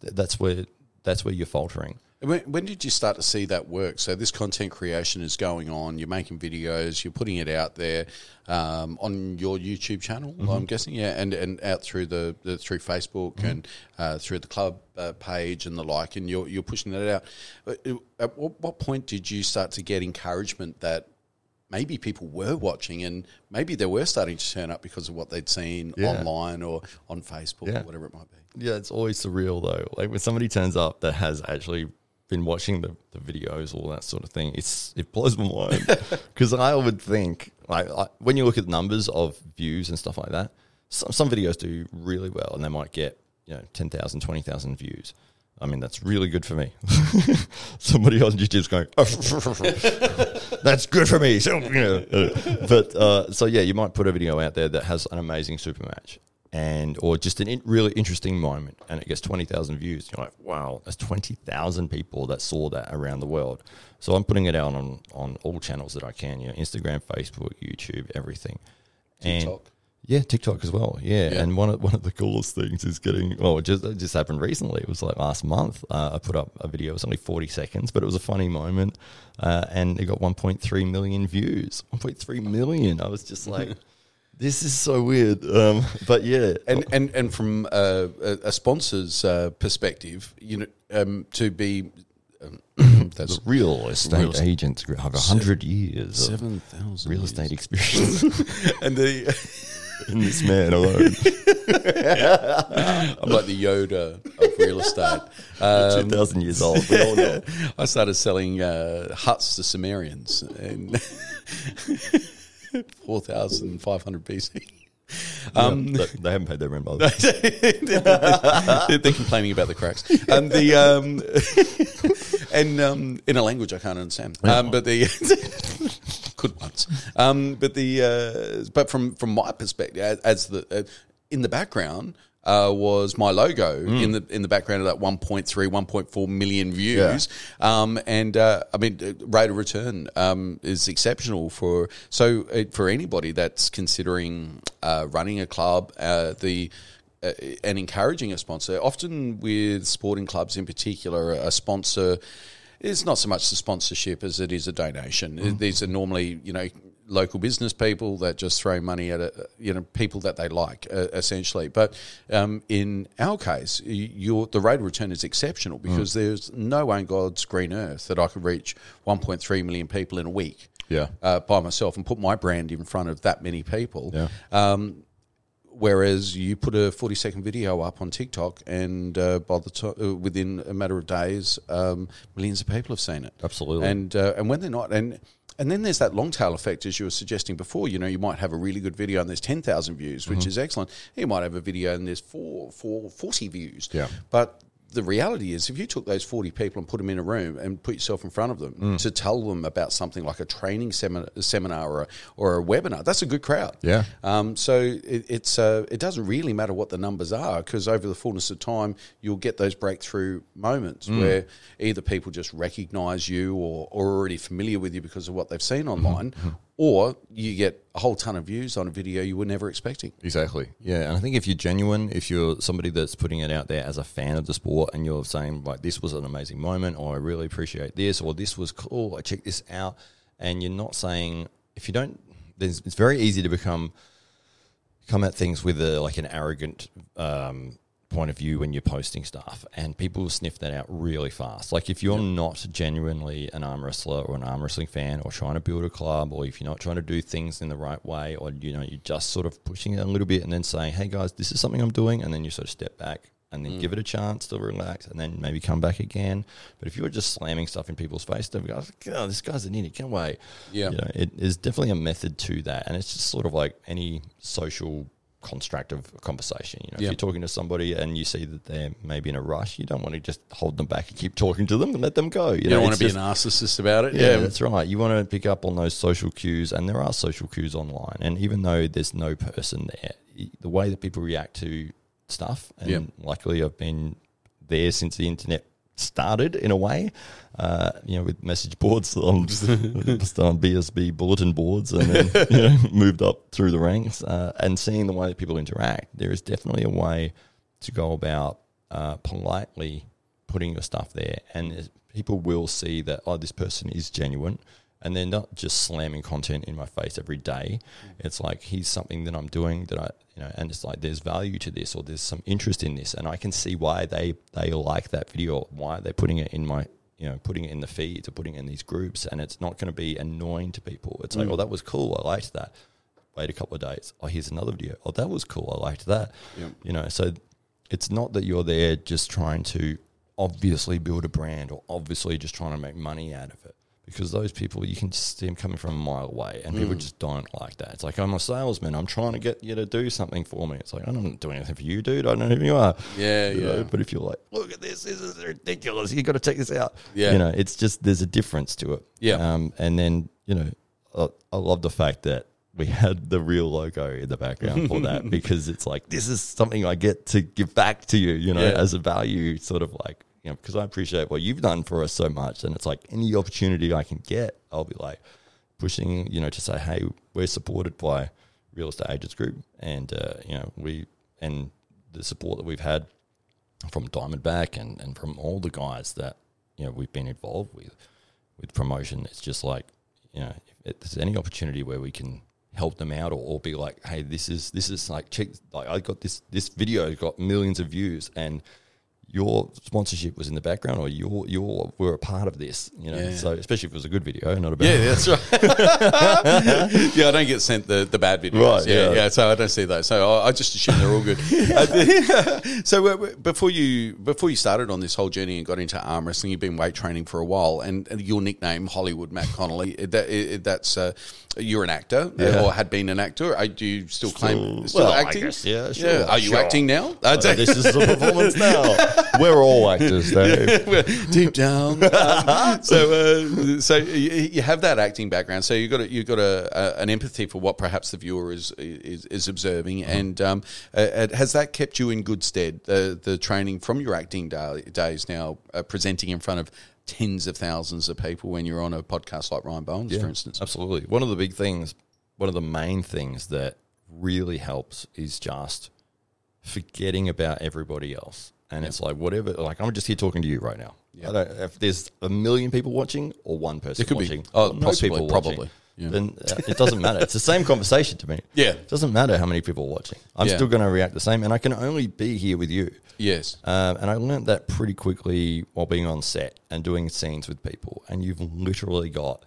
th- that's where that's where you're faltering. When, when did you start to see that work? So this content creation is going on. You're making videos. You're putting it out there um, on your YouTube channel. I'm guessing, yeah, and and out through the, the through Facebook and uh, through the club uh, page and the like. And you're you're pushing that out. Uh, At what, what point did you start to get encouragement that maybe people were watching and maybe they were starting to turn up because of what they'd seen Yeah. online or on Facebook Yeah. or whatever it might be? Yeah, it's always surreal though. Like when somebody turns up that has actually been watching the, the videos, all that sort of thing. It's it blows my mind because I would think like I, when you look at numbers of views and stuff like that, some some videos do really well and they might get you know 10,000, 20,000 views. I mean that's really good for me. Somebody on YouTube's going, that's good for me. So you know, but uh, so yeah, you might put a video out there that has an amazing super match, and or just an in, really interesting moment, and it gets twenty thousand views. You're like, wow, that's twenty thousand people that saw that around the world. So I'm putting it out on on all channels that I can. You know, Instagram, Facebook, YouTube, everything. TikTok. And yeah, TikTok as well. Yeah, Yeah. and one of one of the coolest things is getting. Oh, it just it just happened recently. It was like last month. Uh, I put up a video. It was only forty seconds, but it was a funny moment, uh, and it got one point three million views. One point three million. I was just like, this is so weird. Um, but yeah, And and and from uh, a, a sponsor's uh, perspective, you know, um, to be um, that's real estate Real estate- agents have a hundred years seven thousand real estate experience and the in this man alone. I'm like the Yoda of real estate. Um, Two thousand years old. We all know. I started selling uh, huts to Sumerians in 4,500 BC. Um, they, they haven't paid their rent by the way. They're complaining about the cracks. And the um, and um, in a language I can't understand. Um, but the good ones. Um, but the uh, but from from my perspective, as, as the uh, in the background. Uh, was my logo in the in the background of that 1.3, 1.4 million views, um, and uh, I mean uh, rate of return um, is exceptional for so uh, for anybody that's considering uh, running a club. Uh, the uh, and encouraging a sponsor. Often with sporting clubs in particular, a sponsor is not so much the sponsorship as it is a donation. These are normally, you know, local business people that just throw money at, a, you know, people that they like, uh, essentially. But um, in our case, your the rate of return is exceptional because there's no way on God's green earth that I could reach 1.3 million people in a week. Yeah. Uh, by myself and put my brand in front of that many people. Yeah. Um, whereas you put a 40 second video up on TikTok and uh, by the to- uh, within a matter of days um, millions of people have seen it Absolutely. and uh, and when they're not and and then there's that long tail effect, as you were suggesting before. You know, you might have a really good video and there's 10,000 views, which mm-hmm. is excellent. You might have a video and there's four, four, 40 views. Yeah. But the reality is, if you took those 40 people and put them in a room and put yourself in front of them to tell them about something like a training seminar, seminar or, a, or a webinar, that's a good crowd. Yeah. Um, so it, it's uh, it doesn't really matter what the numbers are because over the fullness of time, you'll get those breakthrough moments where either people just recognise you or, or are already familiar with you because of what they've seen online, or you get a whole ton of views on a video you were never expecting. Exactly. Yeah, and I think if you're genuine, if you're somebody that's putting it out there as a fan of the sport, and you're saying like, "This was an amazing moment," or "I really appreciate this," or "This was cool," I check this out, and you're not saying if you don't, it's very easy to become come at things with a like an arrogant um, point of view when you're posting stuff, and people sniff that out really fast. Like if you're not genuinely an arm wrestler or an arm wrestling fan, or trying to build a club, or if you're not trying to do things in the right way, or you know you're just sort of pushing it a little bit, and then saying, "Hey guys, this is something I'm doing," and then you sort of step back. And then mm. give it a chance to relax, and then maybe come back again. But if you're just slamming stuff in people's face, they'll be like, "Oh, this guy's an idiot! Can't wait." Yeah. you know, it is definitely a method to that, and it's just sort of like any social construct of conversation. You know, Yeah. if you're talking to somebody and you see that they're maybe in a rush, you don't want to just hold them back and keep talking to them and let them go. You, You, know, don't want to be just- a narcissist about it. yeah, that's right. You want to pick up on those social cues, and there are social cues online. And even though there's no person there, the way that people react to stuff, and Yeah. luckily I've been there since the internet started in a way, uh, you know, with message boards on, just on BBS bulletin boards, and then you know, moved up through the ranks, uh, and seeing the way that people interact. There is definitely a way to go about uh, politely putting your stuff there, and people will see that oh, this person is genuine, and they're not just slamming content in my face every day. It's like here's something that I'm doing that I, you know, and it's like there's value to this, or there's some interest in this, and I can see why they they like that video, or why they're putting it in my. You know, putting it in the feeds or putting it in these groups, and it's not going to be annoying to people. It's like, mm. oh, that was cool. I liked that. Wait a couple of days. Oh, here's another video. Oh, that was cool. I liked that. Yep. You know, so it's not that you're there just trying to obviously build a brand or obviously just trying to make money out of it. Because those people, you can just see them coming from a mile away, and people just don't like that. It's like I'm a salesman. I'm trying to get you to do something for me. It's like I don't do anything for you, dude. I don't know who you are. Yeah, You know, yeah. But if you're like, look at this, this is ridiculous. You got to check this out. Yeah. You know, it's just there's a difference to it. Yeah. Um, and then you know, I, I love the fact that we had the real logo in the background for that because it's like this is something I get to give back to you, you know, Yeah. as a value, sort of like you know, because I appreciate what you've done for us so much, and it's like any opportunity I can get, I'll be like pushing, you know, to say, hey, we're supported by Real Estate Agents Group, and uh, you know, we and the support that we've had from Diamondback and and from all the guys that you know we've been involved with with promotion. It's just like you know, if there's any opportunity where we can help them out or, or be like, hey, this is this is like check like I got this this video got millions of views and your sponsorship was in the background or you you were a part of this, you know. Yeah. So especially if it was a good video, not a bad Yeah, that's right. yeah, I don't get sent the, the bad videos. Right, yeah, yeah. yeah, So I don't see those. So I, I just assume they're all good. Uh, so uh, before you before you started on this whole journey and got into arm wrestling, you've been weight training for a while, and, and your nickname Hollywood Matt Connelly. that, it- that's uh, you're an actor uh, Yeah. or had been an actor. Uh, Do you still claim Still- still well, I acting? guess, yeah, sure, Are you sure. acting now? Uh, this is a performance now. We're all actors, Dave. deep down. Um, so, uh, so you, you have that acting background. So you got a, you got a, a, an empathy for what perhaps the viewer is is, is observing, and um, uh, has that kept you in good stead? The the training from your acting da- days now, uh, presenting in front of tens of thousands of people when you're on a podcast like Ryan Bowen's, for instance. Absolutely. One of the big things, one of the main things that really helps is just forgetting about everybody else. And it's like whatever. Like I'm just here talking to you right now. I don't, if there's a million people watching or one person it could be. watching, Oh, no possibly, people probably. watching, Yeah. then uh, it doesn't matter. It's the same conversation to me. Yeah. it doesn't matter how many people are watching. I'm Yeah. still going to react the same, and I can only be here with you. Yes. Um, and I learned that pretty quickly while being on set and doing scenes with people. And you've literally got,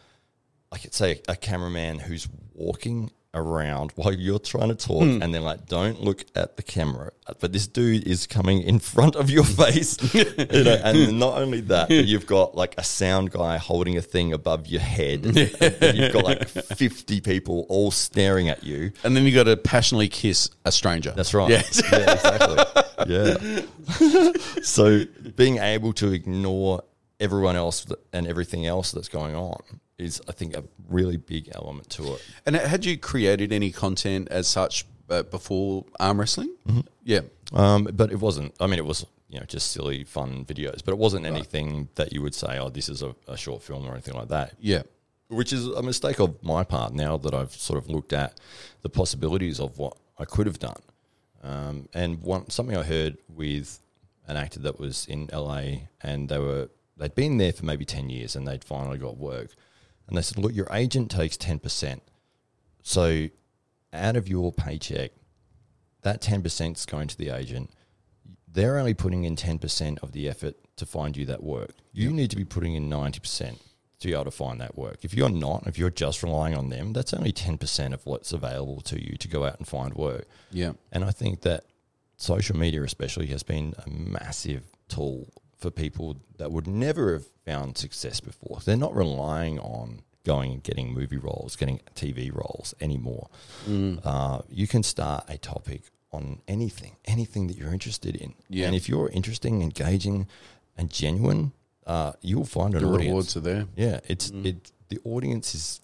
like, say, a cameraman who's walking around while you're trying to talk, hmm. and they're like, "Don't look at the camera." But this dude is coming in front of your face, you know. And not only that, but you've got like a sound guy holding a thing above your head. and you've got like fifty people all staring at you. And then you got to passionately kiss a stranger. That's right. Yeah. Yeah, exactly. yeah. so being able to ignore everyone else and everything else that's going on is, I think, a really big element to it. And had you created any content as such uh, before arm wrestling? Mm-hmm. Yeah. Um, but it wasn't. I mean, it was you know just silly, fun videos, but it wasn't anything that you would say, "Oh, this is a, a short film" or anything like that. Yeah. which is a mistake of my part now that I've sort of looked at the possibilities of what I could have done. Um, and one something I heard with an actor that was in LA, and they were they'd been there for maybe ten years, and they'd finally got work, and they said, "Look, your agent takes ten percent, so out of your paycheck, that ten percent is going to the agent." They're only putting in 10% of the effort to find you that work. You need to be putting in 90% to be able to find that work. If you're not, if you're just relying on them, that's only 10% of what's available to you to go out and find work. Yeah. And I think that social media, especially, has been a massive tool for people that would never have found success before. They're not relying on going and getting movie roles, getting TV roles anymore. Mm. Uh, you can start a topic on anything, anything that you're interested in. Yeah. And if you're interesting, engaging, and genuine, uh, you'll find an The audience. rewards are there. Yeah, it's it. The audience is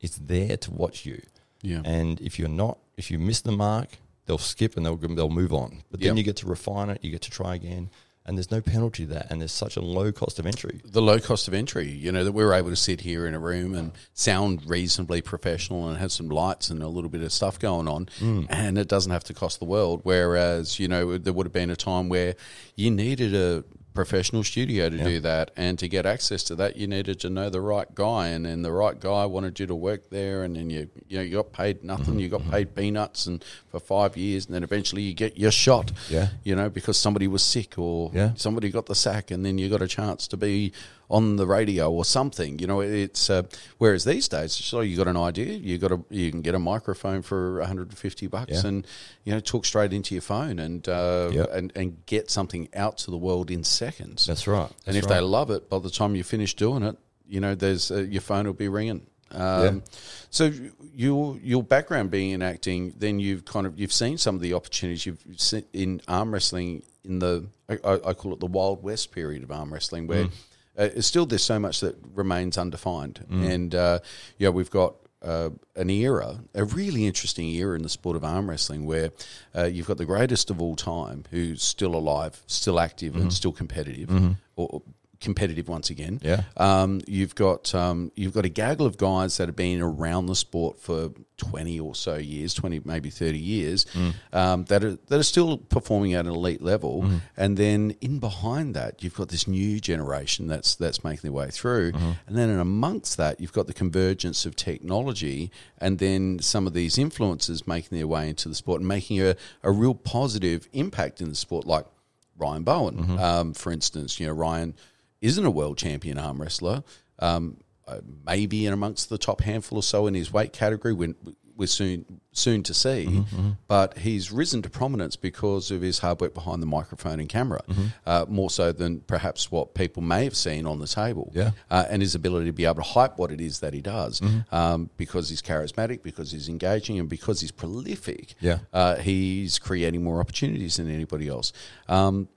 is there to watch you. Yeah. And if you're not, if you miss the mark, they'll skip and they'll they'll move on. But then Yep. you get to refine it. You get to try again, and there's no penalty to that. And there's such a low cost of entry. the low cost of entry, you know, that we're able to sit here in a room and sound reasonably professional and have some lights and a little bit of stuff going on, mm. and it doesn't have to cost the world. Whereas, you know, there would have been a time where you needed a professional studio to do that, and to get access to that, you needed to know the right guy, and then the right guy wanted you to work there, and then you, you know, you got paid nothing, mm-hmm. you got mm-hmm. paid peanuts, and for five years, and then eventually you get your shot, Yeah. you know, because somebody was sick or Yeah. somebody got the sack and then you got a chance to be on the radio or something you know it's uh, whereas these days so you got an idea you got a you can get a microphone for 150 bucks Yeah. and you know talk straight into your phone and uh, Yep. and and get something out to the world in seconds That's right. and if they love it by the time you finish doing it you know there's uh, your phone will be ringing um, Yeah. so your your background being in acting, then you've kind of you've seen some of the opportunities you've seen in arm wrestling in the I, I I call it the Wild West period of arm wrestling, where uh, still there's so much that remains undefined, and uh, yeah, we've got uh, an era, a really interesting era in the sport of arm wrestling, where uh, you've got the greatest of all time, who's still alive, still active, and still competitive, or competitive once again. Yeah. Um, you've got um, you've got a gaggle of guys that have been around the sport for twenty or so years, twenty maybe thirty years, um, that are that are still performing at an elite level. And then in behind that, you've got this new generation that's that's making their way through. And then in amongst that, you've got the convergence of technology, and then some of these influences making their way into the sport and making a, a real positive impact in the sport, like Ryan Bowen, um, for instance. You know, Ryan isn't a world champion arm wrestler. Um, uh, maybe in amongst the top handful or so in his weight category. We're, we're soon soon to see, but he's risen to prominence because of his hard work behind the microphone and camera, uh, more so than perhaps what people may have seen on the table. Yeah. uh, and his ability to be able to hype what it is that he does, um, because he's charismatic, because he's engaging, and because he's prolific. Yeah. uh, he's creating more opportunities than anybody else. Um,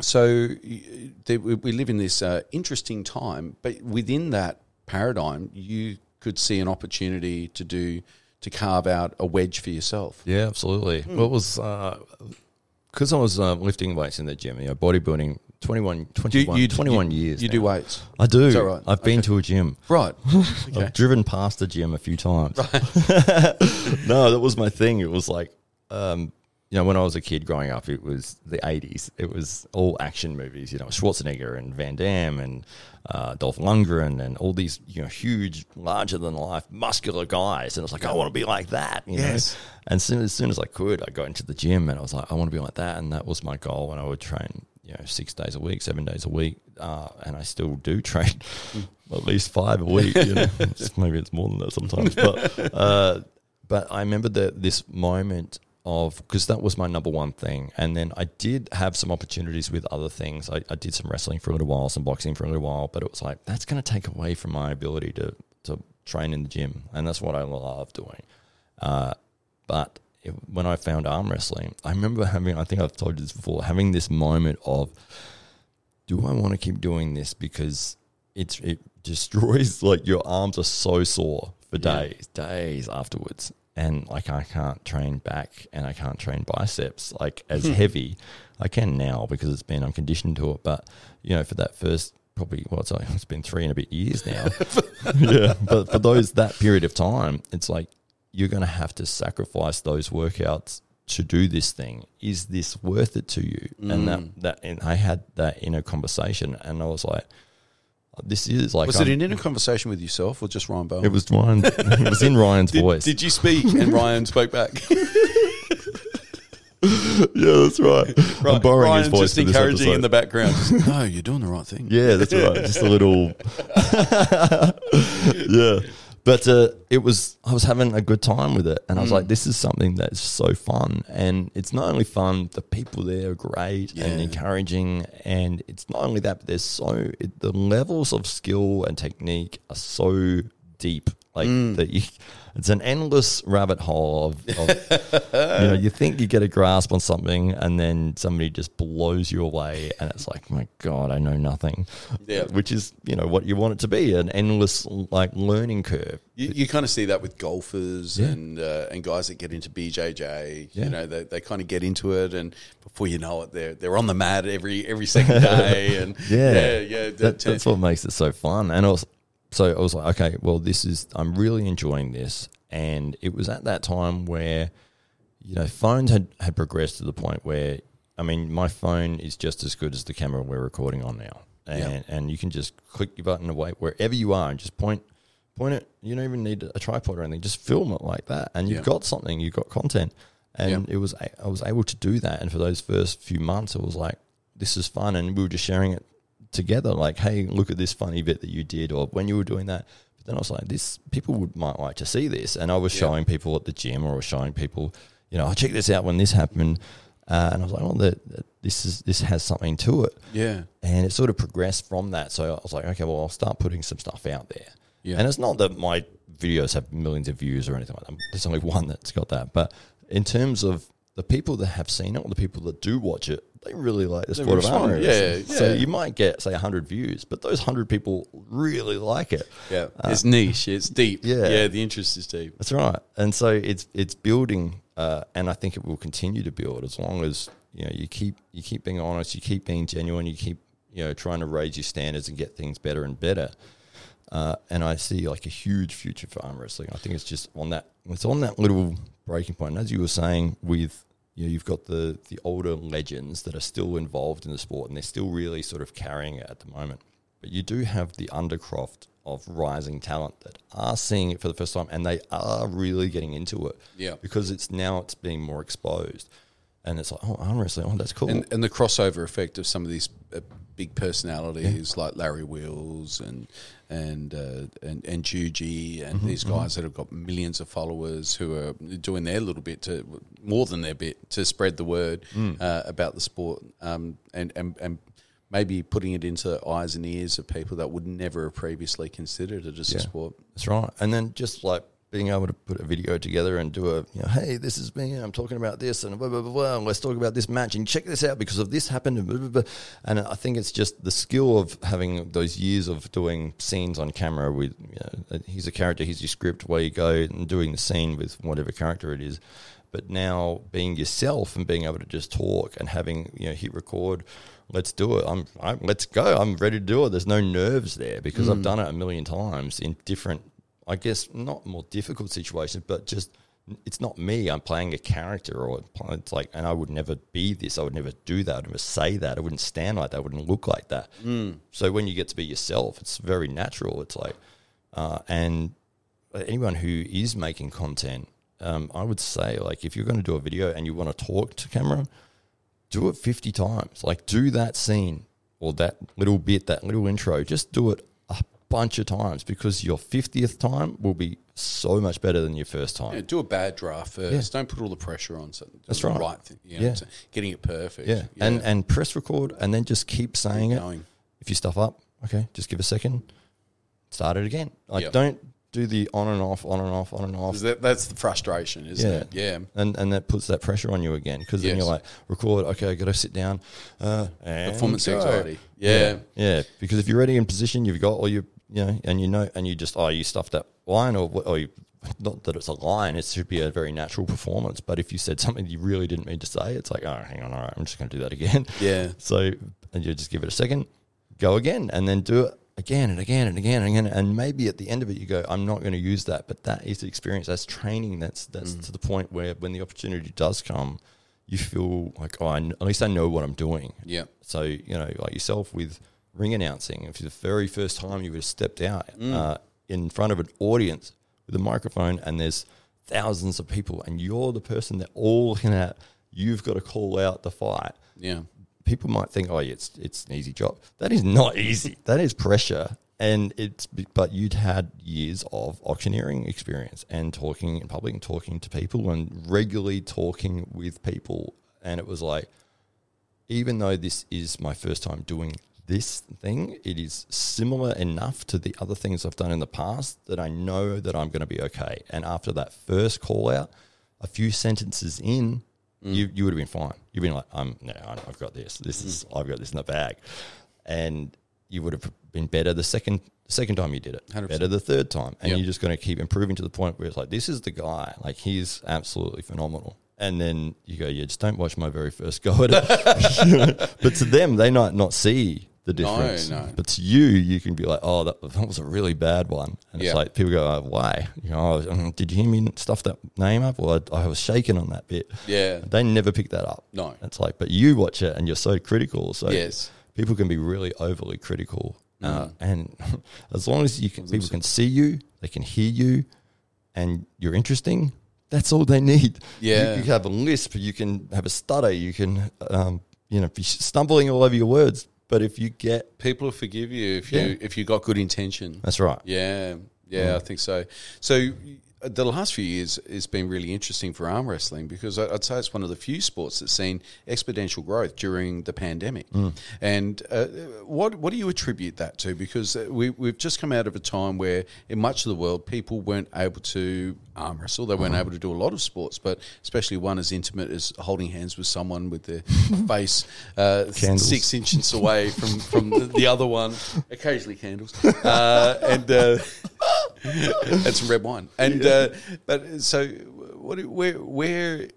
so we we live in this uh, interesting time, but within that paradigm, you could see an opportunity to do to carve out a wedge for yourself. Yeah, absolutely. Well, it was because I was uh, lifting weights in the gym, you know, bodybuilding 21, 21, 21 years. You now. do weights, I do. Right? I've been to a gym. right? I've driven past the gym a few times. Right. no, that was my thing. It was like, um, you know, when I was a kid growing up, it was the 80s. It was all action movies, you know, Schwarzenegger and Van Damme and uh, Dolph Lundgren and all these, you know, huge, larger than life, muscular guys. And I was like, I want to be like that, you Yes. know. And soon, as soon as I could, I got into the gym and I was like, I want to be like that. And that was my goal when I would train, you know, six days a week, seven days a week. Uh, and I still do train at least five a week. You know, maybe it's more than that sometimes. But uh, but I remember that this moment of because that was my number one thing, and then I did have some opportunities with other things. I, I did some wrestling for a little while, some boxing for a little while, but it was like that's going to take away from my ability to to train in the gym, and that's what I love doing. Uh, but it, when I found arm wrestling, I remember having, I think I've told you this before, having this moment of, do I want to keep doing this because it's it destroys like your arms are so sore for Yeah. days, days afterwards, and like I can't train back and I can't train biceps like as hmm. heavy. I can now because it's been I'm conditioned to it, but you know for that first probably well it's, like, it's been three and a bit years now. yeah, but for those that period of time, it's like you're going to have to sacrifice those workouts to do this thing. Is this worth it to you? And that mm. that and I had that inner conversation, and I was like, this is like Was I'm- it an inner conversation with yourself or just Ryan Bowen? it was Ryan. it was in Ryan's Did, voice. did you speak and Ryan spoke back? yeah, that's right. I'm borrowing Ryan's his voice just encouraging episode. in the background. Just, no, you're doing the right thing. Yeah, that's right. Just a little. yeah. But uh, it was, I was having a good time with it. And I was Mm. like, this is something that's so fun. And it's not only fun, the people there are great and encouraging. And it's not only that, but there's so, it, the levels of skill and technique are so deep. Like Mm. that you, it's an endless rabbit hole of, of you know, you think you get a grasp on something and then somebody just blows you away and it's like, my God, I know nothing. Yeah. Which is, you know, what you want it to be, an endless like learning curve. You, you kind of see that with golfers Yeah. and uh, and guys that get into BJJ. Yeah. You know, they, they kind of get into it, and before you know it, they're they're on the mat every every second day. And Yeah. yeah, yeah. That, that's what makes it so fun. And also, so I was like, okay, well, this is, I'm really enjoying this. And it was at that time where, you know, phones had, had progressed to the point where, I mean, my phone is just as good as the camera we're recording on now. And, Yeah. and you can just click your button away wherever you are and just point, point it. You don't even need a tripod or anything. Just film it like that. And you've Yeah. got something, you've got content. And it was, I was able to do that. And for those first few months, it was like, this is fun. And we were just sharing it together like hey look at this funny bit that you did or when you were doing that. But then i was like this people would might like to see this. And i was Yeah. showing people at the gym or I was showing people you know i check this out when this happened. Uh, and i was like oh that that this is this has something to it. Yeah, and it sort of progressed from that. So i was like okay well i'll start putting some stuff out there. Yeah. and it's not that my videos have millions of views or anything like that. There's only one that's got that. But in terms of the people that have seen it or the people that do watch it, they really like the sport of arm wrestling. yeah, So you might get say hundred views, but those hundred people really like it. Yeah, it's niche. It's deep. yeah. yeah. The interest is deep. That's right. And so it's it's building, uh, and I think it will continue to build as long as you know you keep you keep being honest, you keep being genuine, you keep you know trying to raise your standards and get things better and better. Uh, and I see like a huge future for arm wrestling. I think it's just on that it's on that little breaking point. And as you were saying, with you know, you've got the the older legends that are still involved in the sport and they're still really sort of carrying it at the moment. But you do have the undercroft of rising talent that are seeing it for the first time and they are really getting into it. Yeah. Because it's now it's being more exposed. And it's like, oh, arm wrestling, oh, that's cool. And, and the crossover effect of some of these uh, big personalities like Larry Wheels and and uh, and and Juji and these guys that have got millions of followers who are doing their little bit to more than their bit to spread the word uh, about the sport um, and and and maybe putting it into the eyes and ears of people that would never have previously considered it as a sport. That's right. And then just like being able to put a video together and do a, you know, hey, this is me, I'm talking about this, and blah, blah, blah, blah, let's talk about this match, and check this out because of this happened, and blah, blah, blah. And I think it's just the skill of having those years of doing scenes on camera with, you know, he's a character, he's your script, where you go and doing the scene with whatever character it is. But now being yourself and being able to just talk and having, you know, hit record, let's do it. I'm, I'm let's go. I'm ready to do it. There's no nerves there because I've mm. done it a million times in different, I guess, not more difficult situations, but just it's not me. I'm playing a character, or it's like, and I would never be this. I would never do that. I would never say that. I wouldn't stand like that. I wouldn't look like that. So when you get to be yourself, it's very natural. It's like, uh, and anyone who is making content, um, I would say, like, if you're going to do a video and you want to talk to camera, do it 50 times. Like, do that scene or that little bit, that little intro, just do it bunch of times because your 50th time will be so much better than your first time. Yeah, do a bad draft first. Don't put all the pressure on. So That's right. right thing. You know, Yeah. getting it perfect. Yeah. And and press record and then just keep saying it. going. If you stuff up, okay, just give a second. Start it again. Like Yep. don't do the on and off, on and off, on and off. That, that's the frustration, isn't Yeah. it? Yeah. And and that puts that pressure on you again because then Yes. you're like, record, okay, I gotta sit down. Uh, Performance go. anxiety. Yeah. Yeah. Because if you're ready in position, you've got all your you know, and you know and you just oh you stuffed that line or or you not that it's a line, it should be a very natural performance. But if you said something you really didn't mean to say, it's like, oh, hang on, all right, I'm just going to do that again. Yeah. So, and you just give it a second, go again, and then do it again and again and again and again. And maybe at the end of it, you go, I'm not going to use that. But that is the experience. That's training. That's that's Mm. to the point where when the opportunity does come, you feel like, oh, I at least I know what I'm doing. Yeah. So, you know, like yourself with ring announcing, if it's the very first time you would have stepped out Mm. uh, in front of an audience with a microphone and there's thousands of people and you're the person they're all looking at, you've got to call out the fight. Yeah. People might think, oh, yeah, it's, it's an easy job. That is not easy. that is pressure. And it's, but you'd had years of auctioneering experience and talking in public and talking to people and regularly talking with people. And it was like, even though this is my first time doing this thing, it is similar enough to the other things I've done in the past that I know that I'm going to be okay. And after that first call out, a few sentences in, mm. you, you would have been fine. You've been like, I'm, no, I've got this. This is, mm. I've got this in the bag. And you would have been better the second second time you did it, 100%. better the third time, and Yep. you're just going to keep improving to the point where it's like, this is the guy, like he's absolutely phenomenal. And then you go, yeah, just don't watch my very first go at it. but to them, they might not see the difference. no. But to you, you can be like, oh, that, that was a really bad one. And Yeah. it's like people go, oh, why? You know, oh, um, did you hear me stuff that name up? Well, I, I was shaking on that bit. Yeah. They never pick that up. No. It's like, but you watch it and you're so critical. So Yes. people can be really overly critical. Uh, Mm. and as long as you can, people can see you, they can hear you, and you're interesting. That's all they need. Yeah. you, you have a lisp, you can have a stutter, you can, um, you know, be stumbling all over your words. But if you get, People will forgive you if you Yeah. if you got good intention. that's right. Yeah, yeah, mm. I think so. So the last few years has been really interesting for arm wrestling because I'd say it's one of the few sports that's seen exponential growth during the pandemic. And uh, what what do you attribute that to? Because uh, we we've just come out of a time where in much of the world people weren't able to arm wrestle. They weren't able to do a lot of sports, but especially one as intimate as holding hands with someone with their face uh, six inches away from from the, the other one. Occasionally candles uh, and. And some red wine. And uh, but so what? Where where?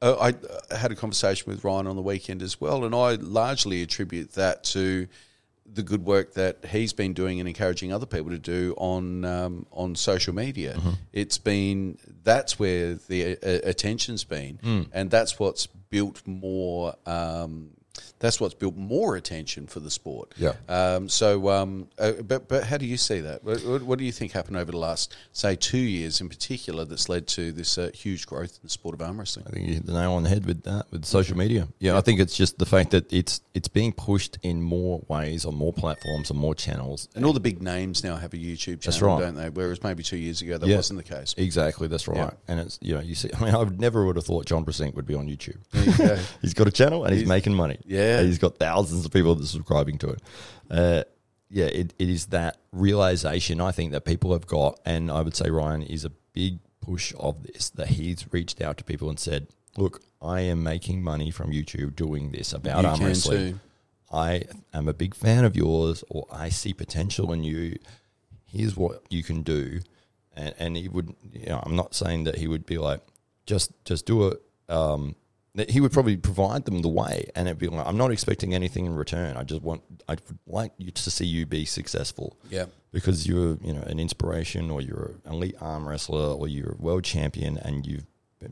Uh, I uh, had a conversation with Ryan on the weekend as well, and I largely attribute that to the good work that he's been doing and encouraging other people to do on um, on social media. It's been that's where the uh, attention's been, and that's what's built more. Um, that's what's built more attention for the sport. Yeah. Um, so, um, uh, but but how do you see that? What, what- do you think happened over the last, say, two years in particular, that's led to this uh, huge growth in the sport of arm wrestling? I think you hit the nail on the head with that, with social media. Yeah, I think it's just the fact that it's it's being pushed in more ways on more platforms and more channels. And all the big names now have a YouTube channel, That's right. don't they? Whereas maybe two years ago that Yeah. wasn't the case. Exactly, that's right. Yeah. And it's you know you see. I mean, I would never would have thought John Brzenk would be on YouTube. There you go. he's got a channel and he's, He's- making money. Yeah. And he's got thousands of people that are subscribing to it. Uh, yeah, it, it is that realization I think that people have got, and I would say Ryan is a big push of this that he's reached out to people and said, "Look, I am making money from YouTube doing this about You arm can wrestling. too. I am a big fan of yours, or I see potential in you. Here's what you can do." And, and he would, you know, I'm not saying that he would be like, just just do it. Um, he would probably provide them the way, and it'd be like, I'm not expecting anything in return. I just want, I'd like you to see you be successful. Yeah. because you're, you know, an inspiration, or you're an elite arm wrestler, or you're a world champion, and you've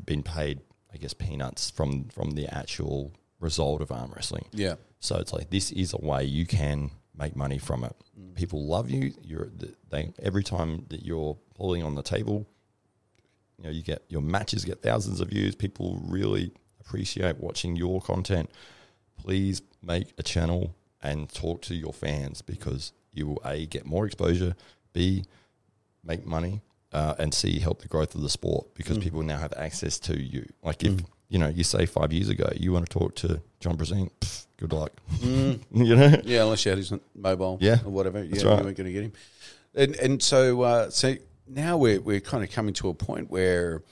been paid, I guess, peanuts from from the actual result of arm wrestling. Yeah. So it's like this is a way you can make money from it. Mm. People love you. You're they every time that you're pulling on the table, you know you get your matches get thousands of views. People really appreciate watching your content. Please make a channel and talk to your fans because you will a get more exposure, b make money, uh, and c help the growth of the sport because people now have access to you. Like if you know you say five years ago you want to talk to John Brzenk, pff, good luck. you know, Yeah, unless you had his mobile, Yeah, or whatever. that's yeah, right. you weren't going to get him. And and so uh, so now we're we're kind of coming to a point where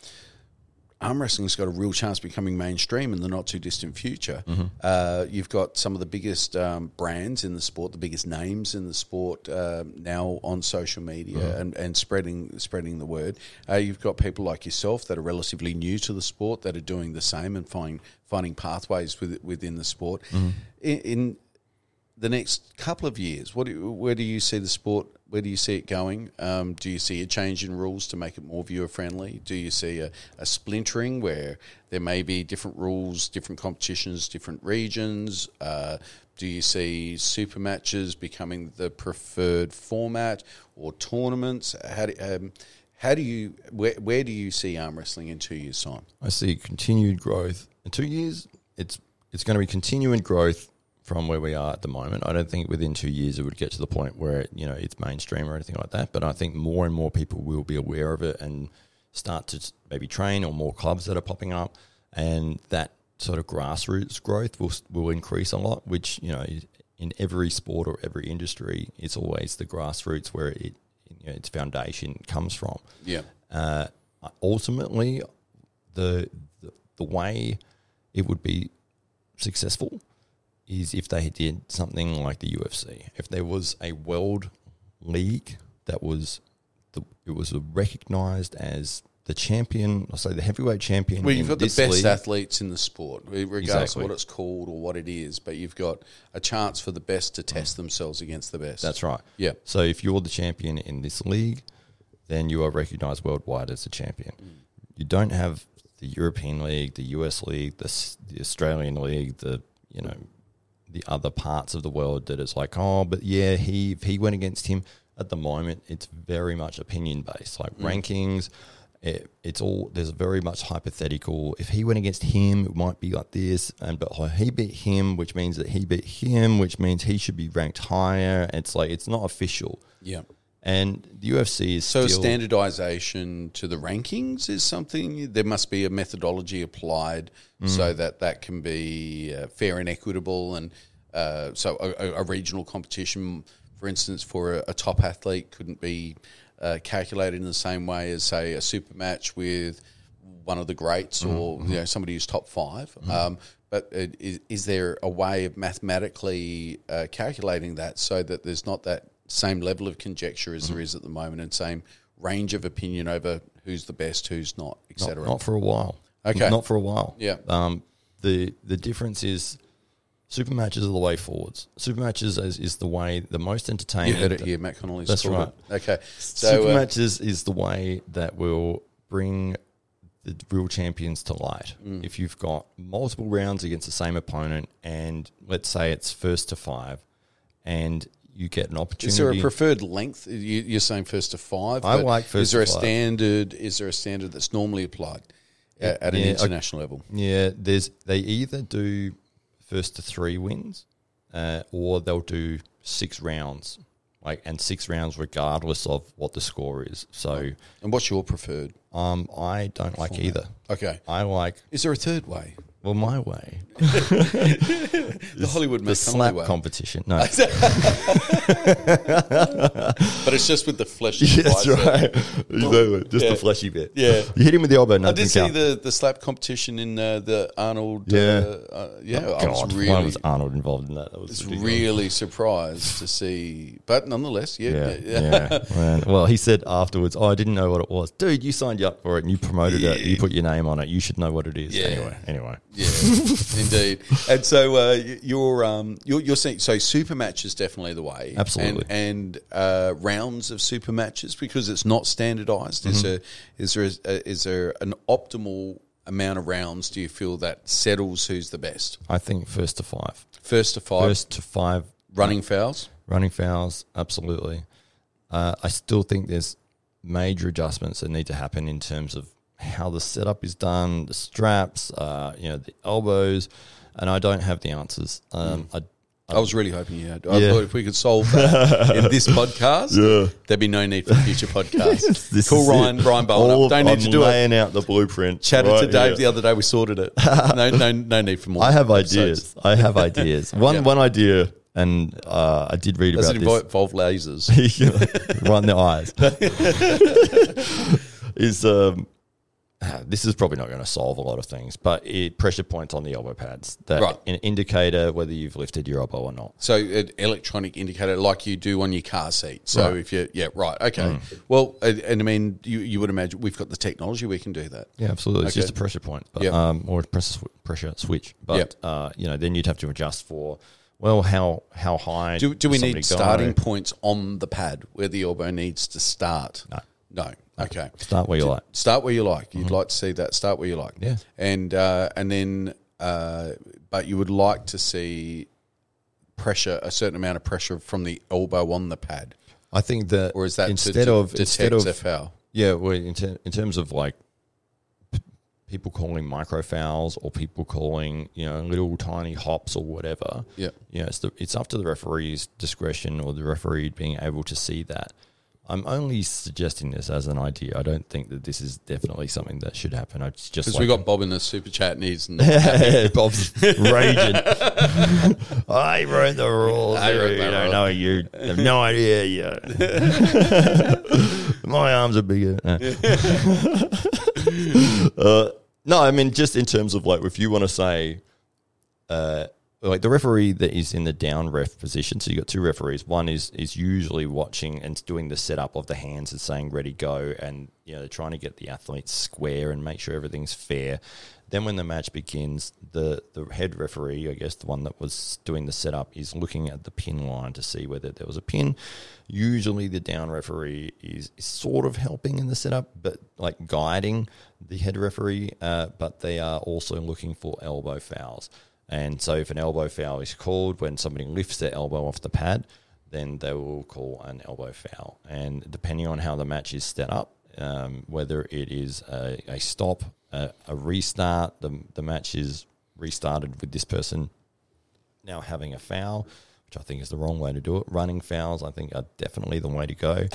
arm wrestling's got a real chance of becoming mainstream in the not too distant future. Mm-hmm. Uh, you've got some of the biggest um, brands in the sport, the biggest names in the sport um now on social media Mm-hmm. and, and spreading spreading the word. Uh, you've got people like yourself that are relatively new to the sport that are doing the same and finding finding pathways with, within the sport. Mm-hmm. In, in the next couple of years, what do where do you see the sport? Where do you see it going? Um, do you see a change in rules to make it more viewer friendly? Do you see a, a splintering where there may be different rules, different competitions, different regions? Uh, do you see super matches becoming the preferred format or tournaments? How do, um, how do you where, where do you see arm wrestling in two years' time? I see continued growth in two years. It's it's going to be continuing growth from where we are at the moment. I don't think within two years it would get to the point where you know it's mainstream or anything like that. But I think more and more people will be aware of it and start to maybe train, or more clubs that are popping up, and that sort of grassroots growth will will increase a lot. Which you know in every sport or every industry, it's always the grassroots where it you know, its foundation comes from Yeah, uh, ultimately, the, the the way it would be successful is if they did something like the UFC. If there was a world league that was the it was recognized as the champion, I'll say the heavyweight champion. Well, you've got the best league. athletes in the sport, regardless Exactly. of what it's called or what it is. But you've got a chance for the best to test themselves against the best. That's right. Yeah. So if you're the champion in this league, then you are recognized worldwide as a champion. Mm. You don't have the European League, the US League, the, the Australian League, the you know the other parts of the world that it's like, oh, but yeah, he if he went against him at the moment, it's very much opinion based, like mm. rankings. It, it's all there's very much hypothetical. If he went against him, it might be like this, and but he beat him, which means that he beat him, which means he should be ranked higher. It's like it's not official Yeah. And the UFC is So still, standardization to the rankings is something there must be a methodology applied Mm. so that that can be uh, fair and equitable, and uh, so a, a- regional competition, for instance, for a, a top athlete couldn't be uh, calculated in the same way as say a super match with one of the greats Mm-hmm. or you know somebody who's top 5 Um, but is, is there a way of mathematically uh, calculating that so that there's not that same level of conjecture as there is at the moment and same range of opinion over who's the best, who's not, not, etc. not for a while. Okay. not for a while. Yeah. Um, the the difference is super matches are the way forwards. Super matches is, is the way the most You entertaining. heard it here, Matt Connelly's That's right. it. Okay, so super uh, matches is the way that will bring the real champions to light. Mm. If you've got multiple rounds against the same opponent, and let's say it's first to five, and you get an opportunity. is there a preferred length? You, you're saying first to five. I like first Is there to a five. standard? Is there a standard that's normally applied at, at an Yeah, I- international level? Yeah, there's they either do first to three wins, uh, or they'll do six rounds, like and six rounds regardless of what the score is. So, And what's your preferred? um, I don't like either. Okay. I like Is there a third way? Well my way, The Hollywood the slap way. competition. No, But it's just with the fleshy that's bicep. right. Exactly. Just Yeah. the fleshy bit. Yeah. you hit him with the elbow. I did see the, the slap competition in uh, the Arnold. Yeah. uh, uh, yeah. I was God, why really, was Arnold involved in that? That was was ridiculous. really surprised to see, but nonetheless, yeah, Yeah, yeah, yeah. Man. Well, he said afterwards, "Oh, I didn't know what it was, dude. You signed you up for it, and you promoted it. You put your name on it. You should know what it is." Yeah. Anyway, anyway, Yeah, indeed. And so uh, you're um, you're, you're saying so super match is definitely the way. Absolutely. And, and uh, rounds of super matches because it's not standardized. Is Mm-hmm. there is there a, is there an optimal amount of rounds? Do you feel that settles who's the best? I think first to five, First to five first to five running fouls. running fouls, absolutely. Uh, I still think there's major adjustments that need to happen in terms of how the setup is done, the straps, uh, you know, the elbows, and I don't have the answers. Um, I I was really hoping you had. I Yeah. thought if we could solve that in this podcast, yeah. there'd be no need for future podcasts. Call Ryan, it. Ryan Bowen All up. Don't of- need I'm to do it. laying out the blueprint. Chatted to Dave here. the other day. We sorted it. No, no, no need for more. I have episodes. ideas. I have ideas. One Yeah. one idea, and uh, I did read Does about it this. involve, involve lasers? right in the eyes. is um, this is probably not going to solve a lot of things, but it pressure points on the elbow pads that Right. an indicator whether you've lifted your elbow or not. So an electronic indicator like you do on your car seat. So Right. if you, yeah, right, okay. Well, and, I mean, you, you would imagine we've got the technology we can do that. Yeah, absolutely. It's just a pressure point, but Yep. um, or a pressure sw- pressure switch. But Yep. uh, you know, then you'd have to adjust for well how how high Do, do we need go? starting points on the pad where the elbow needs to start? No. No. Okay. Start where you like. Start where you like. You'd like to see that. Start where you like. Mm-hmm. Yeah. And uh, and then, uh, but you would like to see pressure, a certain amount of pressure from the elbow on the pad, I think that or is that instead to, to of instead of foul? Yeah, well, in, ter- in terms of like p- people calling micro fouls or people calling you know little tiny hops or whatever. Yeah. you know, it's the, it's up to the referee's discretion or the referee being able to see that. I'm only suggesting this as an idea. I don't think that this is definitely something that should happen. It's just Because like we got Bob in the super chat and he's Bob's raging. I wrote the rules. I wrote you don't rules. know. You have no idea. Yeah. My arms are bigger. No. uh, no, I mean just in terms of like if you want to say, uh, like the referee that is in the down ref position. So you have got two referees. One is is usually watching and doing the setup of the hands and saying ready go, and you know they're trying to get the athletes square and make sure everything's fair. Then when the match begins, the the head referee, I guess the one that was doing the setup, is looking at the pin line to see whether there was a pin. Usually the down referee is, is sort of helping in the setup, but like guiding the head referee. Uh, but they are also looking for elbow fouls. And so, if an elbow foul is called when somebody lifts their elbow off the pad, then they will call an elbow foul. And depending on how the match is set up, um, whether it is a, a stop, a, a restart, the, the match is restarted with this person now having a foul, which I think is the wrong way to do it. Running fouls, I think, are definitely the way to go.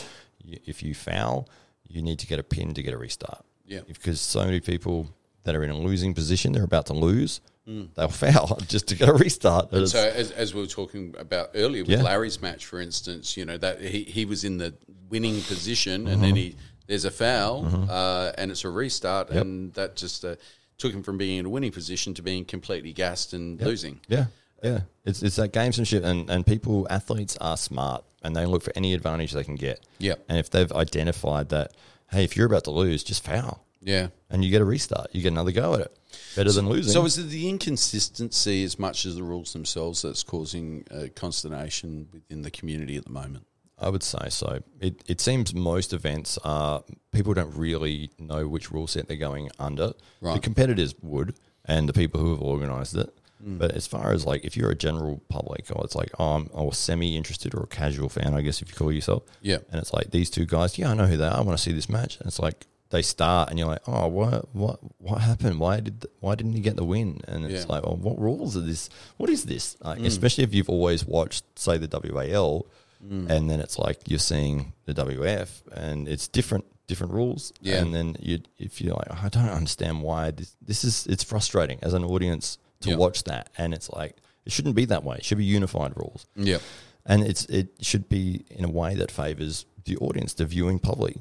You- If you foul, you need to get a pin to get a restart. Yeah. Because so many people that are in a losing position, they're about to lose, Mm. they'll foul just to get a restart. And So as, as we were talking about earlier with Yeah. Larry's match, for instance, you know that he, he was in the winning position, and Mm-hmm. then he there's a foul, uh, and it's a restart, and that just uh, took him from being in a winning position to being completely gassed and losing. Yeah, yeah. It's it's that gamesmanship, and and people, athletes are smart, and they look for any advantage they can get. Yeah, And if they've identified that, hey, if you're about to lose, just foul, Yeah. and you get a restart. You get another go at it. Better than losing. So is it the inconsistency as much as the rules themselves that's causing uh, consternation within the community at the moment? I would say so. It it seems most events are people don't really know which rule set they're going under. The competitors would, and the people who have organised it. Mm. But as far as like if you're a general public, or it's like oh, I'm or semi interested or a casual fan, I guess if you call yourself. Yeah. And it's like these two guys. Yeah, I know who they are. I want to see this match. And it's like they start, and you're like, oh, what what what happened? Why did th- why didn't he get the win? And it's Yeah. Mm. like, well, what rules are this? What is this? Like, Especially if you've always watched, say, the WAL, Mm. and then it's like you're seeing the WF, and it's different different rules. Yeah. And then you if you're like, I don't understand why this this is it's frustrating as an audience to Yeah. watch that, and it's like it shouldn't be that way. It should be unified rules Yeah. and it's it should be in a way that favors the audience, the viewing public.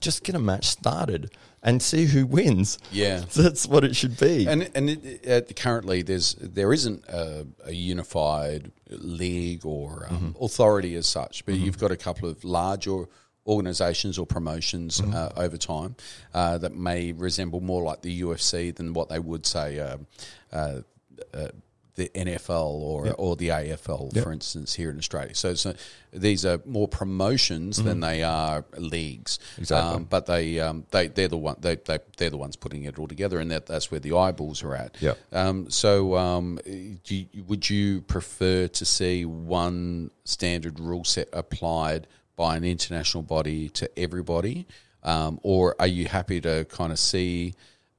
Just get a match started and see who wins. Yeah. That's what it should be. And and it, uh, currently there's there isn't a, a unified league or um, Mm-hmm. authority as such, but you've got a couple of larger organizations or promotions Mm-hmm. uh, over time uh, that may resemble more like the UFC than what they would say um, uh, uh, the NFL or or the AFL, for instance, here in Australia. So, so these are more promotions than they are leagues. Mm-hmm. Exactly. Um, but they um, they they're the one they, they they're the ones putting it all together, and that that's where the eyeballs are at. Yep. Um, so, um, do you, would you prefer to see one standard rule set applied by an international body to everybody, um, or are you happy to kind of see?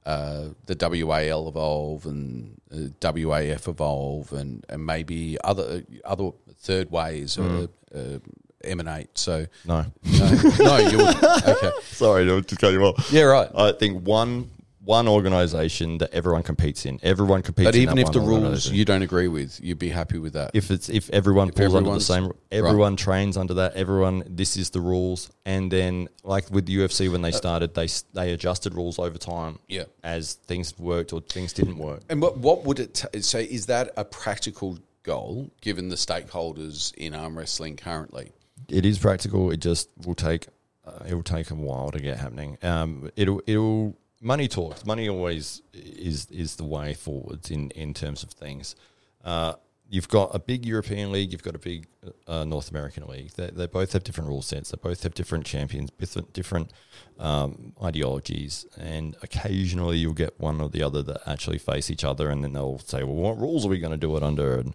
Uh, the WAL evolve and uh, WAF evolve, and, and maybe other other third ways uh, uh, emanate. So no, no, no, you would, okay, sorry, to just cut you off. yeah, right. I think one one organization that everyone competes in. Everyone competes. But in even if the rules you don't agree with, you'd be happy with that. if it's if everyone falls under the same everyone trains under that everyone this is the rules and then like with the UFC when they started they they adjusted rules over time Yeah. as things worked or things didn't work And what what would it t- say? Is that a practical goal given the stakeholders in arm wrestling currently? it is practical it just will take uh, it will take a while to get happening um it'll it'll money talks money always is is the way forwards in in terms of things uh You've got a big European league. You've got a big uh, North American league. They, they both have different rule sets. They both have different champions, different different um, ideologies, and occasionally you'll get one or the other that actually face each other, and then they'll say, "Well, what rules are we going to do it under?" And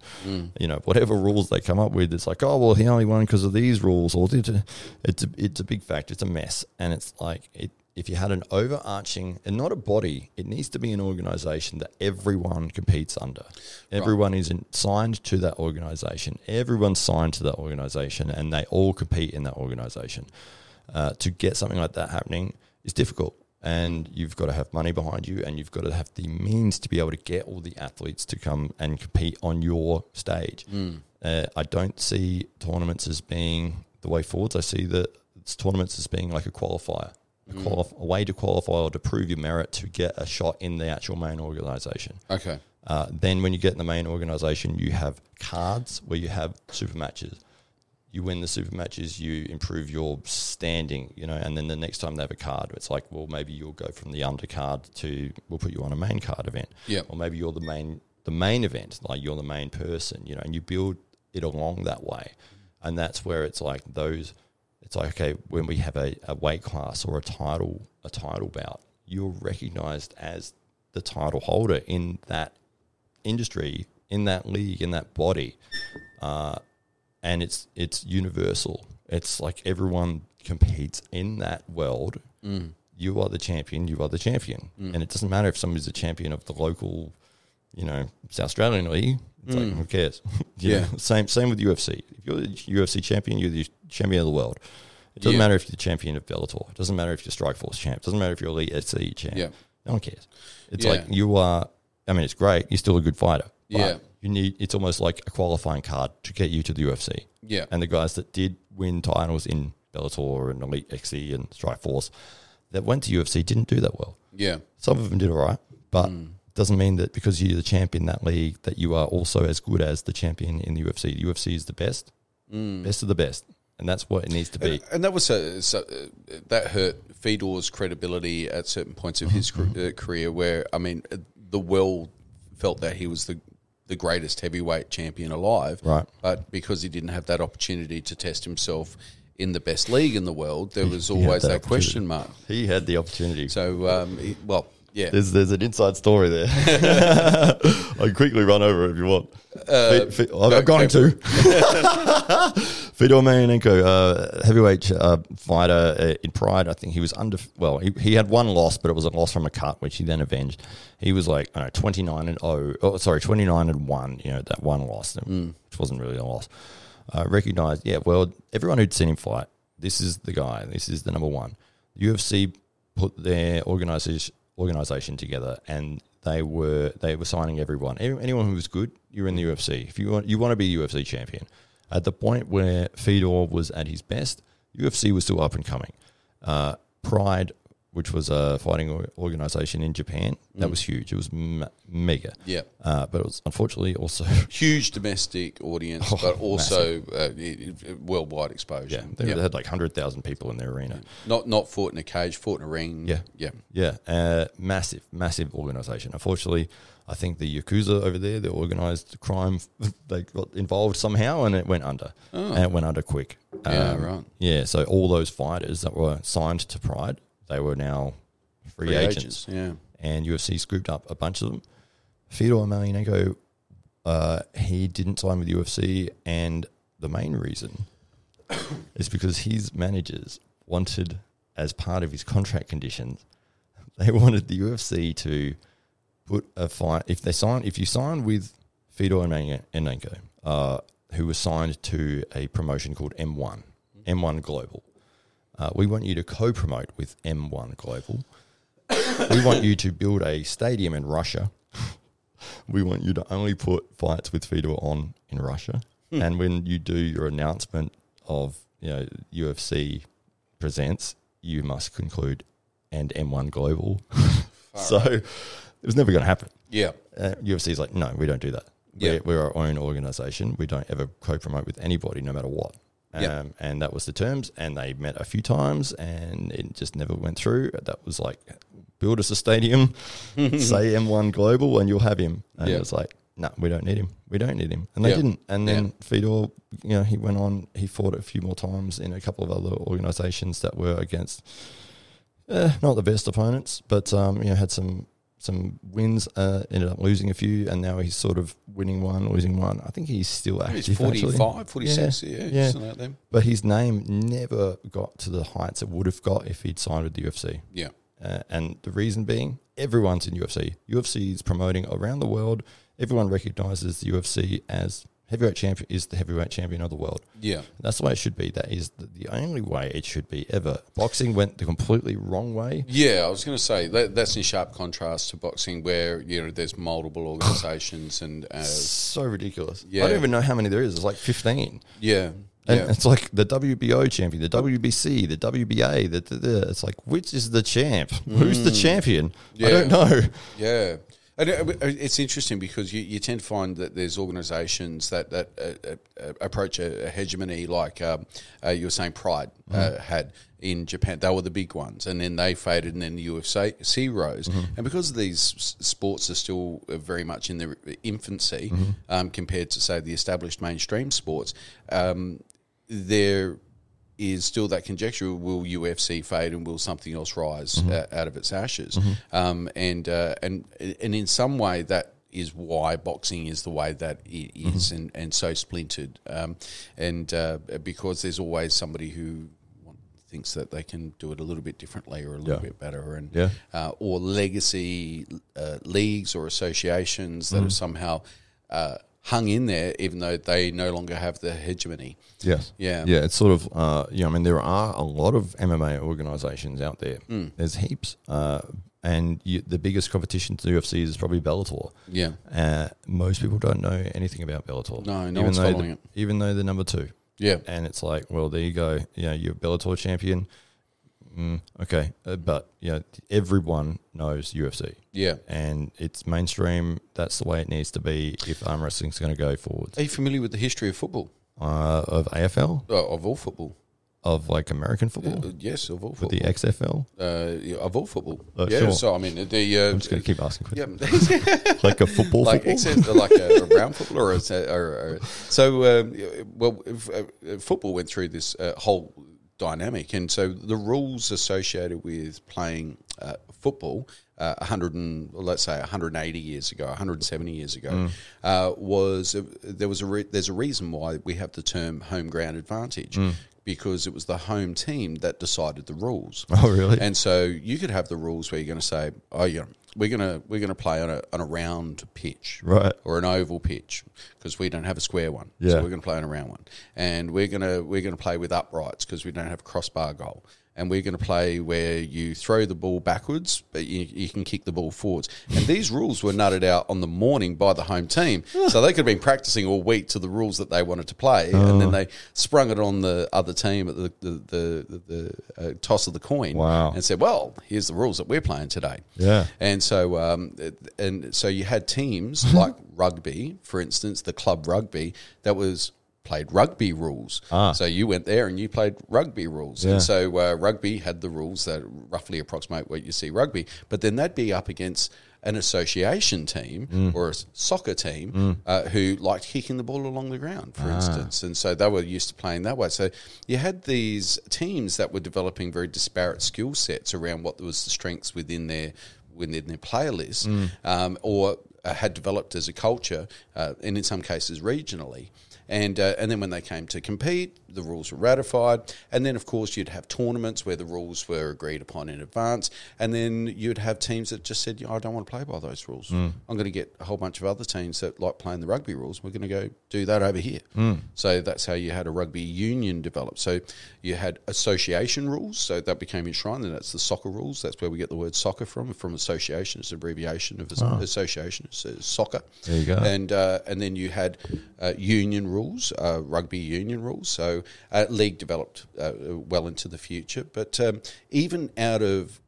you know, whatever rules they come up with, it's like, "Oh, well, he only won because of these rules," or it's a, it's a it's a big fact. It's a mess, and it's like it. If you had an overarching and not a body, it needs to be an organization that everyone competes under. Everyone is in, signed to that organization. Everyone's signed to that organization, and they all compete in that organization. Uh, to get something like that happening is difficult, and you've got to have money behind you, and you've got to have the means to be able to get all the athletes to come and compete on your stage. Uh, I don't see tournaments as being the way forwards. I see that tournaments as being like a qualifier, a, qualif- a way to qualify or to prove your merit to get a shot in the actual main organisation. Okay. Uh, then when you get in the main organisation, you have cards where you have super matches. You win the super matches, you improve your standing, you know, and then the next time they have a card, it's like, well, maybe you'll go from the undercard to we'll put you on a main card event. Yep. Or maybe you're the main the main event, like you're the main person, you know, and you build it along that way. And that's where it's like those it's like okay, when we have a, a weight class or a title a title bout, you're recognized as the title holder in that industry, in that league, in that body, uh, and it's it's universal. It's like everyone competes in that world. You are the champion. You are the champion, and it doesn't matter if somebody's a champion of the local you know, the Australian league. It's like who cares? Yeah. know, same same with UFC. If you're the UFC champion, you're the champion of the world. It doesn't Yeah. matter if you're the champion of Bellator. It doesn't matter if you're Strikeforce champ. It doesn't matter if you're EliteXC champ. Yeah. No one cares. It's Yeah. like you are. I mean, it's great. You're still a good fighter. Yeah. You need. It's almost like a qualifying card to get you to the UFC. Yeah. And the guys that did win titles in Bellator and EliteXC and Strikeforce that went to UFC didn't do that well. Yeah. Some of them did all right, but Mm. Doesn't mean that because you're the champion in that league that you are also as good as the champion in the UFC. The UFC is the best, best of the best, and that's what it needs to be. And that was a, so, uh, that hurt Fedor's credibility at certain points of his Mm-hmm. uh, career. Where I mean, the world felt that he was the the greatest heavyweight champion alive, Right. But because he didn't have that opportunity to test himself in the best league in the world, there was always that that, question mark. He had the opportunity. So, um, he- well, yeah, There's there's an inside story there. I can quickly run over it if you want. Uh, Fe- Fe- I'm going to. Fedor Emelianenko, uh, heavyweight uh, fighter uh, in Pride. I think he was under. Well, he, he had one loss, but it was a loss from a cut, which he then avenged. He was like, I don't know, 29 and oh, oh sorry, 29 and one. You know that one loss, which wasn't really a loss. Uh, recognized, yeah. Well, everyone who'd seen him fight, this is the guy. This is the number one. UFC put their organization organization together, and they were they were signing everyone. Anyone who was good, you're in the UFC. If you want, you want to be UFC champion. At the point where Fedor was at his best, UFC was still up and coming. Uh, Pride, which was a fighting organization in Japan, that was huge. It was me- mega. yeah. Uh, but it was unfortunately also Huge domestic audience, Oh, but also uh, worldwide exposure. yeah, they had like hundred thousand people in their arena. Not not fought in a cage, fought in a ring. Yeah. yeah, Yeah, uh, massive, massive organization. Unfortunately, I think the Yakuza over there, the organized crime, they got involved somehow and it went under. And it went under quick. Oh. Yeah, right. Yeah, so all those fighters that were signed to Pride, they were now free, Free agents. agents, yeah. And UFC scooped up a bunch of them. Fedor Emelianenko, uh, he didn't sign with UFC, and the main reason is because his managers wanted, as part of his contract conditions, they wanted the UFC to put a fight if they sign if you sign with Fedor Emelianenko, uh, who was signed to a promotion called M1, M1 Global. Uh, we want you to co-promote with M1 Global. we want you to build a stadium in Russia. we want you to only put fights with Fedor on in Russia. And when you do your announcement of you know UFC presents, you must conclude and M1 Global. so it was never going to happen. Yeah. Uh, UFC is like, no, we don't do that. Yeah. We're, we're our own organization. We don't ever co-promote with anybody, no matter what. Um, Yeah. And that was the terms. And they met a few times, and it just never went through. That was like, build us a stadium, say M1 Global, and you'll have him. And Yeah. it was like, no, we don't need him. We don't need him. And they Yeah. didn't. And then Yeah. Fedor, you know, he went on. He fought a few more times in a couple of other organizations that were against eh, not the best opponents, but um, you know, had some some wins. Uh, ended up losing a few, and now he's sort of winning one, losing one. I think he's still active. He's actually. 45, 46, yeah, yeah. that. But his name never got to the heights it would have got if he'd signed with the UFC. Yeah. Uh, and the reason being, everyone's in UFC. UFC is promoting around the world. Everyone recognizes the UFC as heavyweight champion is the heavyweight champion of the world. Yeah. That's the way it should be. That is the, the only way it should be ever. Boxing went the completely wrong way. Yeah, I was going to say that, that's in sharp contrast to boxing, where you know there's multiple organisations and uh, So ridiculous. Yeah. I don't even know how many there is. It's like 15. yeah, And yeah, it's like the WBO champion, the WBC, the WBA. The, the, the, it's like, which is the champ? Who's the champion? I Mm. Don't know. yeah. And it's interesting because you, you tend to find that there's organisations that that uh, uh, approach a, a hegemony like um, uh, you were saying Pride uh, had in Japan. They were the big ones, and then they faded, and then the UFC rose. And because these sports are still uh, very much in their infancy um, compared to say the established mainstream sports, um, there is still that conjecture: will UFC fade and will something else rise uh, out of its ashes? Um, and uh, and and in some way that is why boxing is the way that it is and, and so splintered. Um, and uh, because there's always somebody who thinks that they can do it a little bit differently or a little Yeah. bit better, and Yeah. uh, or legacy uh, leagues or associations that Mm. have somehow uh, hung in there, even though they no longer have the hegemony. Yes. Yeah. Yeah, it's sort of, uh, yeah, I mean, there are a lot of MMA organizations out there. Mm. There's heaps. Uh, and you, the biggest competition to UFC is probably Bellator. Yeah, Uh, most people don't know anything about Bellator. No, no even one's though following the- it. Even though they're number two. yeah, And it's like, well, there you go. You know, you're a Bellator champion. Mm, okay. Uh, but, you know, everyone knows UFC. yeah. And it's mainstream. That's the way it needs to be if arm wrestling's going to go forwards. Are you familiar with the history of football? Uh, of AFL, Uh, of all football? of like American football, Uh, yes, of all with football. the XFL. uh, yeah, of all football. Uh, yeah, sure. so I mean, the uh, I'm just going to keep asking questions. yeah, Like a football like football? except like a, a brown football or, a, or, or so. Um, well, if, uh, football went through this uh, whole dynamic, and so the rules associated with playing uh, football. Uh, 100 and let's say 180 years ago, 170 years ago, Mm. uh, was there was a re- there's a reason why we have the term home ground advantage Mm. Because it was the home team that decided the rules. Oh, really? And so you could have the rules where you're going to say, "Oh, yeah, we're going to we're going to play on a on a round pitch, Right. or an oval pitch, because we don't have a square one. Yeah. So we're going to play on a round one, and we're going to we're going to play with uprights because we don't have crossbar goal." And we're going to play where you throw the ball backwards, but you, you can kick the ball forwards. And these rules were nutted out on the morning by the home team, so they could have been practicing all week to the rules that they wanted to play, and Oh. then they sprung it on the other team at the the the, the, the uh, toss of the coin, Wow. and said, "Well, here's the rules that we're playing today." Yeah. And so, um, and so you had teams like rugby, for instance, the club rugby that was played rugby rules. Ah. So you went there and you played rugby rules. Yeah. And so uh, rugby had the rules that roughly approximate what you see rugby, but then they'd be up against an association team Mm. or a soccer team uh, who liked kicking the ball along the ground, Ah. for instance. And so they were used to playing that way. So you had these teams that were developing very disparate skill sets around what was the strengths within their within their player list, Mm. um, or uh, had developed as a culture, uh, and in some cases regionally. And, uh, and then when they came to compete, the rules were ratified. And then, of course, you'd have tournaments where the rules were agreed upon in advance. And then you'd have teams that just said, "Yeah, I don't want to play by those rules. I'm going to get a whole bunch of other teams that like playing the rugby rules. We're going to go do that over here. So that's how you had a rugby union develop. So you had association rules. So that became enshrined, and that's the soccer rules. That's where we get the word soccer from, from association. It's an abbreviation of as- association. It's uh, soccer. There you go. And uh, and then you had uh, union rules, uh, rugby union rules. So uh, league developed uh, well into the future. But um, even out of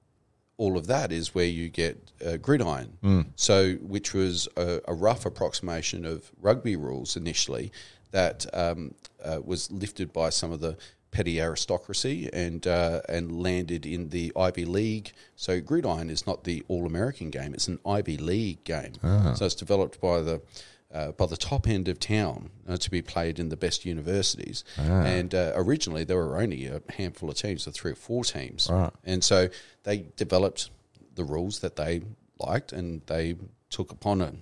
all of that is where you get uh, gridiron. So, which was a, a rough approximation of rugby rules initially that um, uh, was lifted by some of the petty aristocracy and uh, and landed in the Ivy League. So, gridiron is not the All American game; it's an Ivy League game. So, it's developed by the uh, by the top end of town uh, to be played in the best universities. And uh, originally, there were only a handful of teams, so three or four teams. Right. And so they developed the rules that they liked, and they took upon it.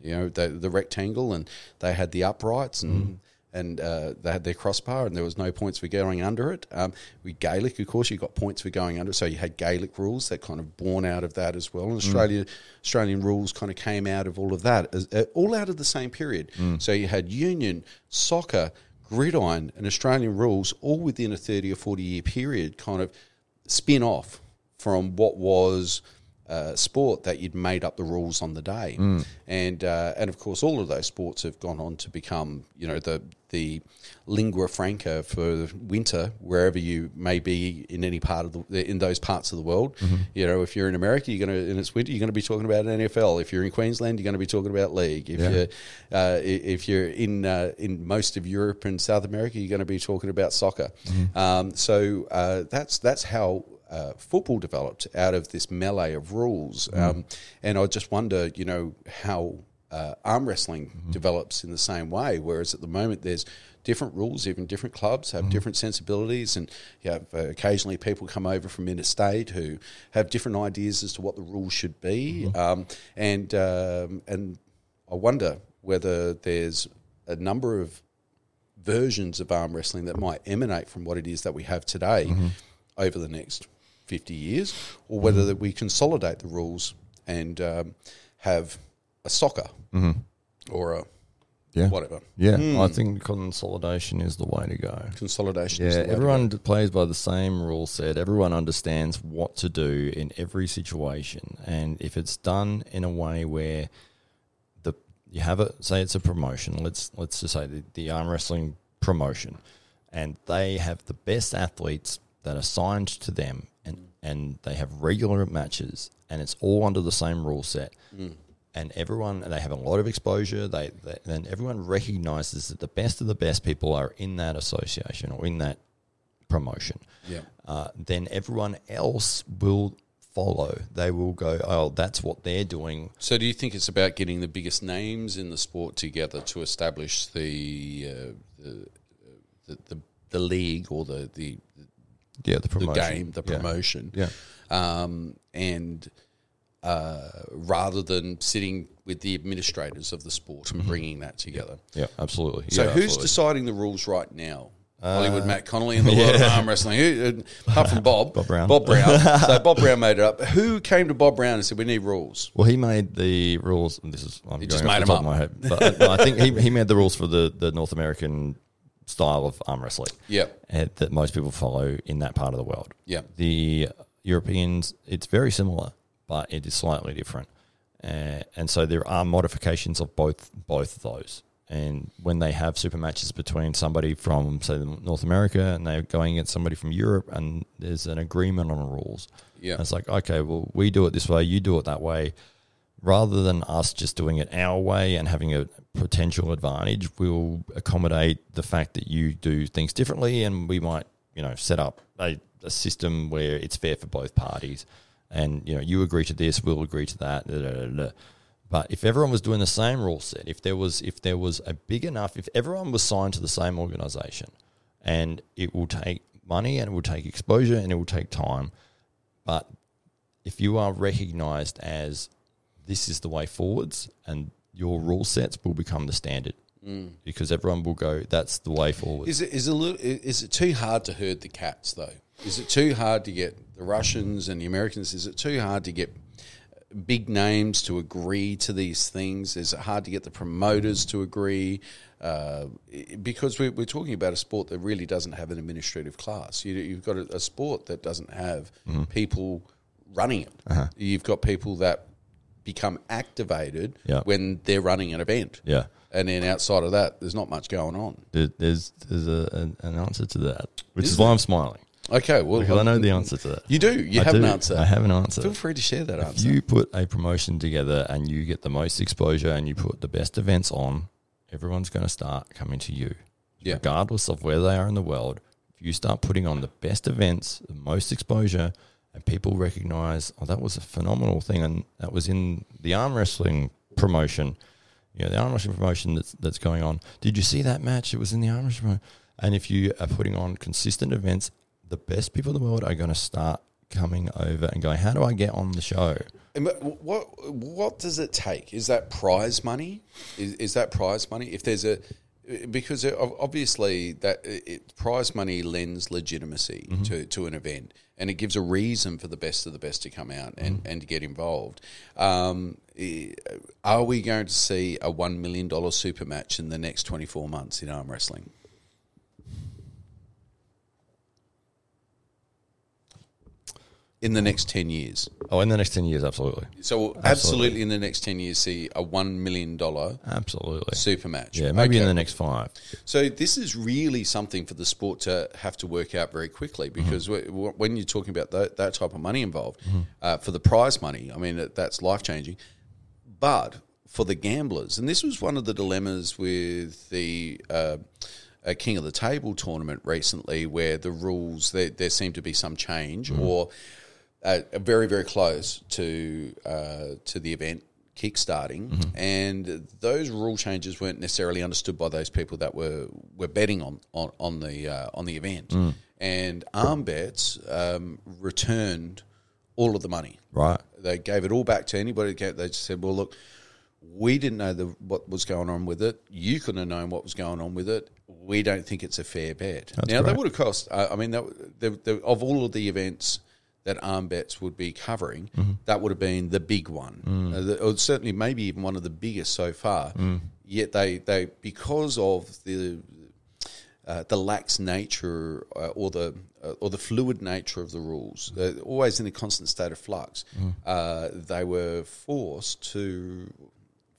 You know, the, the rectangle, and they had the uprights, and and uh, they had their crossbar, and there was no points for going under it. Um, with Gaelic, of course, you got points for going under. So you had Gaelic rules that kind of born out of that as well. And Australia, Australian rules kind of came out of all of that, as, uh, all out of the same period. So you had union, soccer, gridiron, and Australian rules all within a thirty or forty year period, kind of spin off from what was uh, sport that you'd made up the rules on the day, and uh, and of course all of those sports have gone on to become you know the the lingua franca for winter wherever you may be in any part of the in those parts of the world. You know, if you're in America, you're going to and it's winter, you're going to be talking about NFL. If you're in Queensland, you're going to be talking about league. If Yeah. you're uh, if you're in uh, in most of Europe and South America, you're going to be talking about soccer. Um, so uh, that's that's how uh, football developed out of this melee of rules. Um, and I just wonder, you know, how uh, arm wrestling develops in the same way. Whereas at the moment, there's different rules, even different clubs have different sensibilities, and you have uh, occasionally people come over from interstate who have different ideas as to what the rules should be, um, and um, and I wonder whether there's a number of versions of arm wrestling that might emanate from what it is that we have today. over the next 50 years, or whether mm-hmm. that we consolidate the rules and um, have a soccer mm-hmm. or a Yeah. whatever. Yeah, hmm. I think consolidation is the way to go. Consolidation. is Yeah, the way to everyone plays by the same rule set. Everyone understands what to do in every situation, and if it's done in a way where the you have it, say it's a promotion. Let's let's just say the, the arm wrestling promotion, and they have the best athletes that are signed to them, and and they have regular matches, and it's all under the same rule set. And everyone, and they have a lot of exposure. They, they and everyone recognizes that the best of the best people are in that association or in that promotion, Yeah. uh, then everyone else will follow. They will go, oh, that's what they're doing. So, do you think it's about getting the biggest names in the sport together to establish the uh, the, the, the the league or the the, Yeah, the the game, the Yeah. promotion, Yeah. um, and uh, rather than sitting with the administrators of the sport and bringing that together. Yeah, absolutely. So, Yeah, who's absolutely. deciding the rules right now? Hollywood Matt Connelly and the world of arm wrestling. Who, uh, apart from Bob, Bob Brown. Bob Brown. so Bob Brown made it up. Who came to Bob Brown and said we need rules? Well, he made the rules. and This is I'm He going just made the them of my head, but uh, I think he, he made the rules for the, the North American style of arm wrestling. Yeah. uh, that most people follow in that part of the world. Yeah. The Europeans, it's very similar, but it is slightly different. Uh, and so there are modifications of both both of those. And when they have super matches between somebody from, say, North America and they're going against somebody from Europe, and there's an agreement on rules. Yeah. And it's like, okay, well, we do it this way, you do it that way. Rather than us just doing it our way and having a potential advantage, we'll accommodate the fact that you do things differently, and we might, you know, set up a, a system where it's fair for both parties. And you know, you agree to this, we'll agree to that. But if everyone was doing the same rule set, if there was if there was a big enough, if everyone was signed to the same organization, and it will take money and it will take exposure and it will take time, but if you are recognized as this is the way forwards and your rule sets will become the standard mm. because everyone will go that's the way forward Is it is a little, is it too hard to herd the cats though? Is it too hard to get the Russians and the Americans? Is it too hard to get big names to agree to these things? Is it hard to get the promoters to agree? Uh, because we're, we're talking about a sport that really doesn't have an administrative class. You, you've got a, a sport that doesn't have mm-hmm. people running it. Uh-huh. You've got people that become activated Yeah. when they're running an event. yeah And then outside of that, there's not much going on. There- there's there's a, an, an answer to that which Is is, why i'm smiling Okay, well, because i know the answer to that You do. You I have do. an answer. i have an answer Feel free to share that if answer. you put a promotion together and you get the most exposure and you put the best events on everyone's going to start coming to you Yeah. regardless of where they are in the world if you start putting on the best events the most exposure and people recognize oh that was a phenomenal thing and that was in the arm wrestling promotion you know the arm wrestling promotion that's that's going on did you see that match it was in the arm wrestling and if you are putting on consistent events the best people in the world are going to start coming over and going how do i get on the show what what does it take? Is that prize money? Is, is that prize money? If there's a because obviously that it, prize money lends legitimacy to, to an event and it gives a reason for the best of the best to come out and, and to get involved. Um, are we going to see a one million dollar super match in the next twenty four months in arm wrestling? In the next ten years. oh in the next 10 years absolutely So we'll absolutely. in the next ten years see a one million dollar absolutely super match. yeah maybe in the next five So this is really something for the sport to have to work out very quickly because Mm-hmm. when you're talking about that, that type of money involved uh, for the prize money, I mean that, that's life changing. But for the gamblers, and this was one of the dilemmas with the. Uh, a King of the Table tournament recently, where the rules there, there seemed to be some change, Mm-hmm. or uh, very very close to uh, to the event kickstarting, Mm-hmm. and those rule changes weren't necessarily understood by those people that were were betting on on, on the uh, on the event. Mm. And Arm Bets um, returned all of the money. right They gave it all back to anybody. They just said, "Well, look, We didn't know the, what was going on with it. You couldn't have known what was going on with it. We don't think it's a fair bet. now, great. that would have cost, uh, I mean, that, the, the, of all of the events that Arm Bets would be covering, that would have been the big one. Uh, the, or certainly, maybe even one of the biggest so far. Yet they, they because of the uh, the lax nature uh, or the uh, or the fluid nature of the rules, uh, always in a constant state of flux, uh, they were forced to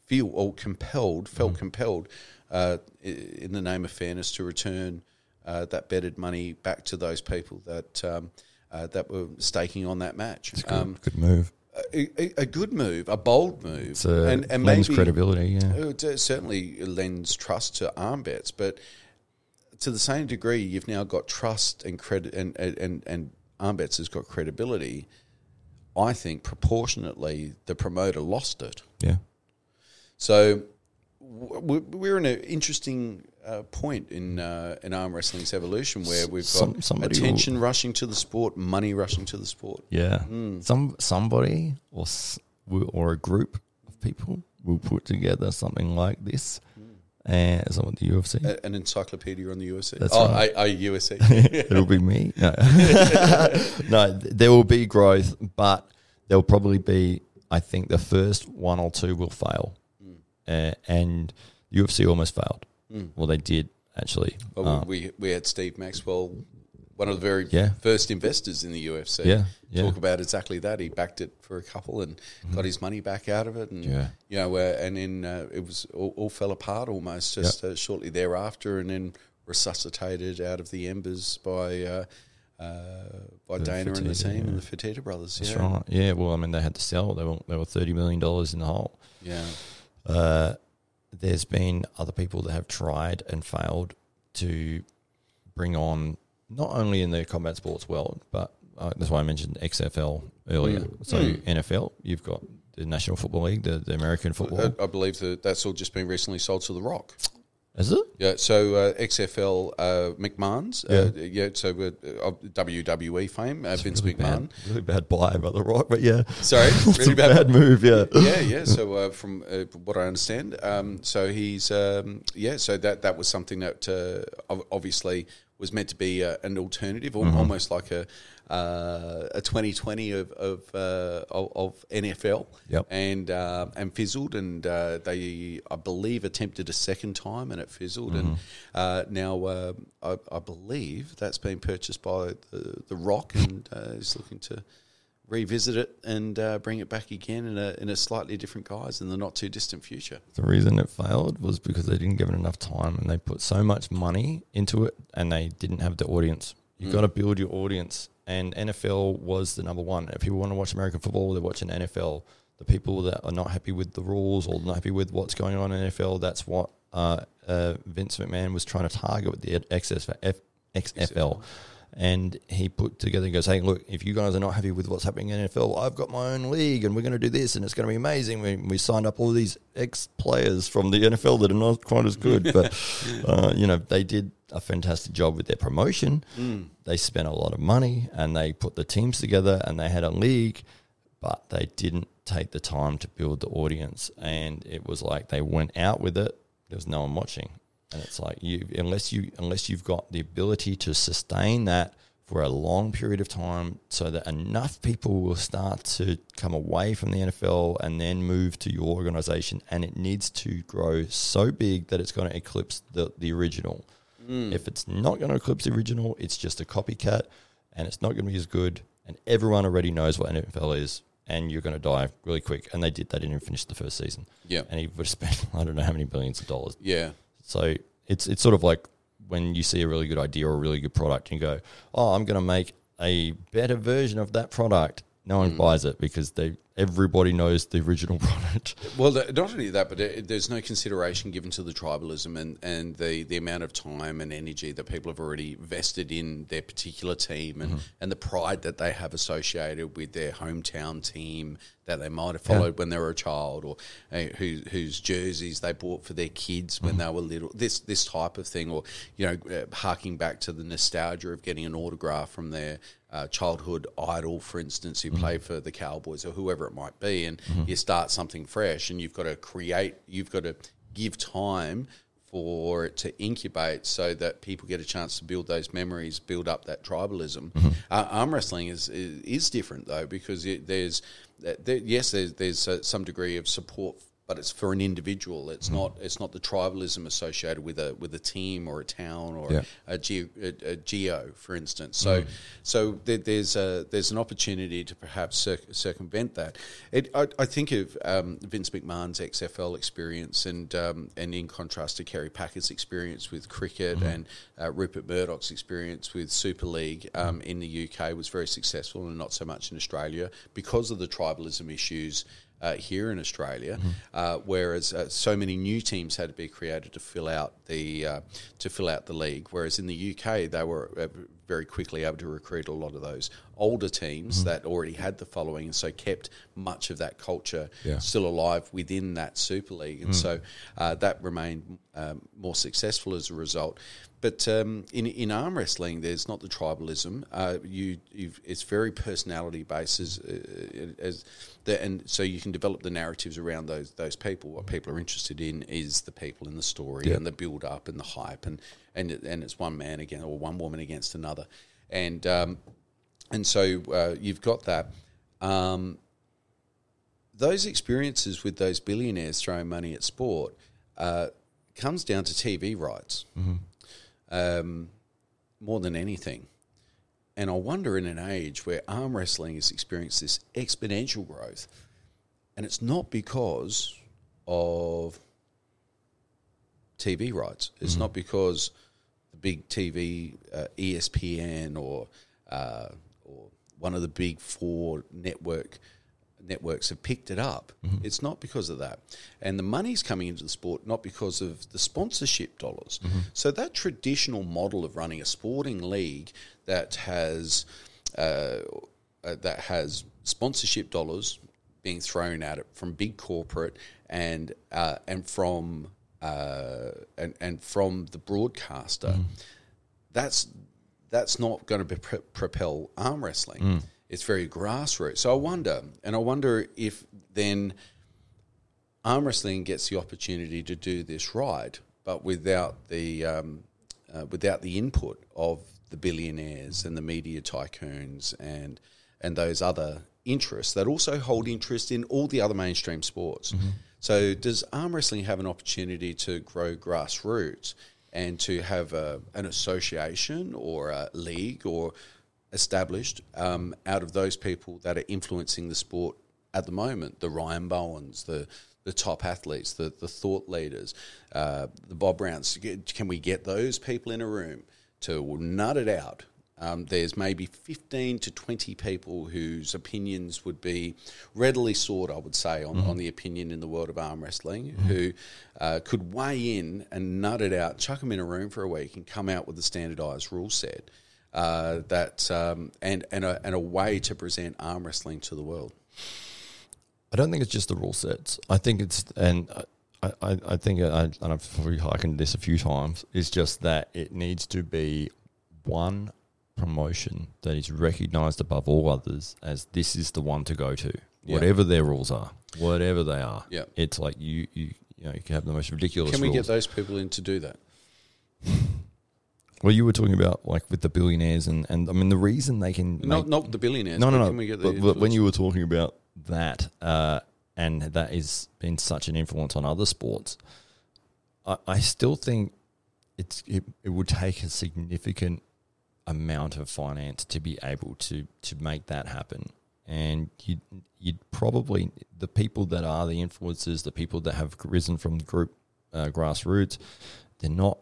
feel or compelled, felt compelled, uh, in the name of fairness, to return uh, that betted money back to those people that um, uh, that were staking on that match. Good, Um, good move. a, a- a good move, a bold move, It's uh, and, and lends maybe credibility. Yeah. it uh, certainly lends trust to arm bets, but to the same degree, you've now got trust and credit, and and and, and arm bets has got credibility. I think proportionately, the promoter lost it. Yeah. So we're in an interesting uh, point in uh, in arm wrestling's evolution where we've got Some- attention rushing to the sport, money rushing to the sport. Yeah. Hmm. Some somebody or s- or a group of people will put together something like this, and some of the UFC. A- An encyclopedia on the UFC. That's oh, right. I, I, UFC. It'll be me. No. no, there will be growth, but there'll probably be. I think the first one or two will fail, uh, and UFC almost failed. Well, they did actually. Well, Um, we, we had Steve Maxwell, one of the very Yeah. first investors in the UFC. Yeah, yeah. Talk about exactly that. He backed it for a couple and got his money back out of it. And. Yeah. you know, uh, and then uh, it was all, all fell apart almost just uh, shortly thereafter and then resuscitated out of the embers by uh, uh, by The Dana and the team yeah. and the Fertitta brothers. that's yeah. right. Yeah. Well, I mean, they had to sell. They were they were thirty million dollars in the hole. Yeah. There's been other people that have tried and failed to bring on not only in the combat sports world, but uh, that's why I mentioned XFL earlier. So NFL, you've got the National Football League, the, the American football. I, I believe that that's all just been recently sold to The Rock. Is it? Yeah, so uh, XFL uh, McMahon's, uh, yeah, so uh, WWE fame, uh, Vince McMahon. Bad, really bad buy by the Rock, but yeah, Sorry, really a bad, move. Yeah, yeah, yeah. So uh, from uh, what I understand, um, so he's um, yeah. So that that was something that uh, obviously was meant to be uh, an alternative, Mm-hmm. almost like a uh, a twenty twenty of of, uh, of of NFL. Yep. And uh, and fizzled, and uh, they I believe attempted a second time, and it fizzled, and Mm-hmm. uh, now uh, I, I believe that's been purchased by the the Rock, and uh, is looking to revisit it and uh, bring it back again in a in a slightly different guise in the not too distant future. The reason it failed was because they didn't give it enough time and they put so much money into it and they didn't have the audience. You've got to build your audience. And NFL was the number one. If people want to watch American football, they're watching NFL. The people that are not happy with the rules or not happy with what's going on in NFL, that's what uh, uh, Vince McMahon was trying to target with the XFL. XFL. And he put together and goes, Hey, look, if you guys are not happy with what's happening in NFL, I've got my own league and we're going to do this and it's going to be amazing. We, we signed up all these ex players from the NFL that are not quite as good, but, uh, you know, they did a fantastic job with their promotion. Mm. They spent a lot of money and they put the teams together and they had a league, but they didn't take the time to build the audience. And it was like they went out with it, there was no one watching. And it's like you unless you unless you've got the ability to sustain that for a long period of time so that enough people will start to come away from the NFL and then move to your organization and it needs to grow so big that it's going to eclipse the, the original. Mm. If it's not going to eclipse the original, it's just a copycat and it's not going to be as good and everyone already knows what NFL is and you're going to die really quick and they did they didn't finish the first season. Yeah. And he would have spent I don't know how many billions of dollars Yeah, so it's it's sort of like when you see a really good idea or a really good product and you go, "Oh, I'm going to make a better version of that product." No one buys it because they everybody knows the original product. Well, not only that, but it, there's no consideration given to the tribalism and, and the, the amount of time and energy that people have already vested in their particular team and, and the pride that they have associated with their hometown team that they might have followed when they were a child or uh, who, whose jerseys they bought for their kids when they were little. This this type of thing, or you know, uh, harking back to the nostalgia of getting an autograph from their uh, childhood idol, for instance, who played for the Cowboys or whoever it might be, and you start something fresh, and you've got to create, you've got to give time for it to incubate so that people get a chance to build those memories, build up that tribalism. Uh, arm wrestling is, is is different though because it, there's there, yes there's there's uh, some degree of support but it's for an individual. It's not. It's not the tribalism associated with a with a team or a town or Yeah. a, geo, a, a geo, for instance. So, so there, there's a there's an opportunity to perhaps circ- circumvent that. It, I, I think of um, Vince McMahon's XFL experience, and um, and in contrast to Kerry Packer's experience with cricket and uh, Rupert Murdoch's experience with Super League um, in the UK was very successful, and not so much in Australia because of the tribalism issues uh, here in Australia, uh, whereas uh, so many new teams had to be created to fill out the uh, to fill out the league. Whereas in the UK, they were uh, very quickly able to recruit a lot of those older teams that already had the following, and so kept much of that culture Yeah. still alive within that Super League, and so uh, that remained um, more successful as a result. But um, in in arm wrestling, there's not the tribalism. Uh, you you've, it's very personality based, as, uh, as the, and so you can develop the narratives around those those people. What people are interested in is the people in the story Yeah. and the build up and the hype, and and and it's one man again or one woman against another, and um, and so uh, you've got that. Um, those experiences with those billionaires throwing money at sport uh, comes down to TV rights um, more than anything. And I wonder in an age where arm wrestling has experienced this exponential growth, and it's not because of TV rights. It's not because the big TV, uh, ESPN, or uh, or one of the big four network networks have picked it up. It's not because of that, and the money's coming into the sport not because of the sponsorship dollars. So that traditional model of running a sporting league that has uh, uh, that has sponsorship dollars being thrown at it from big corporate and uh, and from uh, and and from the broadcaster. That's that's not going to propel arm wrestling. It's very grassroots. So I wonder, and I wonder if then arm wrestling gets the opportunity to do this right, but without the um, uh, without the input of the billionaires and the media tycoons and and those other interests that also hold interest in all the other mainstream sports. So does arm wrestling have an opportunity to grow grassroots and to have a, an association or a league or established um, out of those people that are influencing the sport at the moment the Ryan Bowens, the the top athletes, the the thought leaders, uh, the Bob Browns. Can we get those people in a room to nut it out? Um, there's maybe 15 to 20 people whose opinions would be readily sought, I would say, on, on the opinion in the world of arm wrestling, who uh, could weigh in and nut it out, chuck them in a room for a week, and come out with a standardised rule set uh, that um, and and a, and a way to present arm wrestling to the world. I don't think it's just the rule sets. I think it's and I, I, I think I, and I've probably likened this a few times. It's just that it needs to be one promotion that is recognised above all others as this is the one to go to, Yeah. whatever their rules are, whatever they are. Yeah. it's like you you you know you can have the most ridiculous. Can we rules. get those people in to do that? Well, you were talking about like with the billionaires and and I mean the reason they can Not make- not the billionaires. no, no, no. Can we get the but, but when you were talking about that, uh, and that has been such an influence on other sports, I, I still think it's it, it would take a significant amount of finance to be able to to make that happen. And you you'd probably the people that are the influencers, the people that have risen from the group uh, grassroots, they're not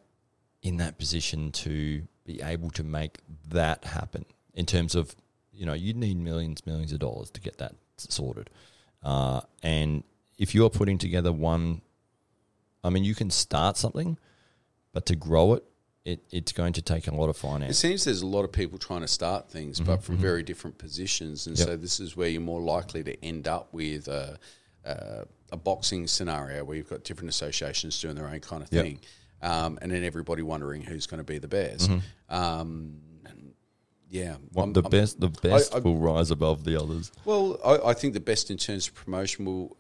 in that position to be able to make that happen in terms of you know you need millions millions of dollars to get that sorted uh, and if you're putting together one i mean you can start something but to grow it, it it's going to take a lot of finance. It seems there's a lot of people trying to start things, but from very different positions, and Yep. so this is where you're more likely to end up with a, a, a boxing scenario where you've got different associations doing their own kind of Yep. Um, and then everybody wondering who's going to be the best. Um, Yeah, I'm- the best, the best will rise above the others. Well, I, I think the best in terms of promotion will.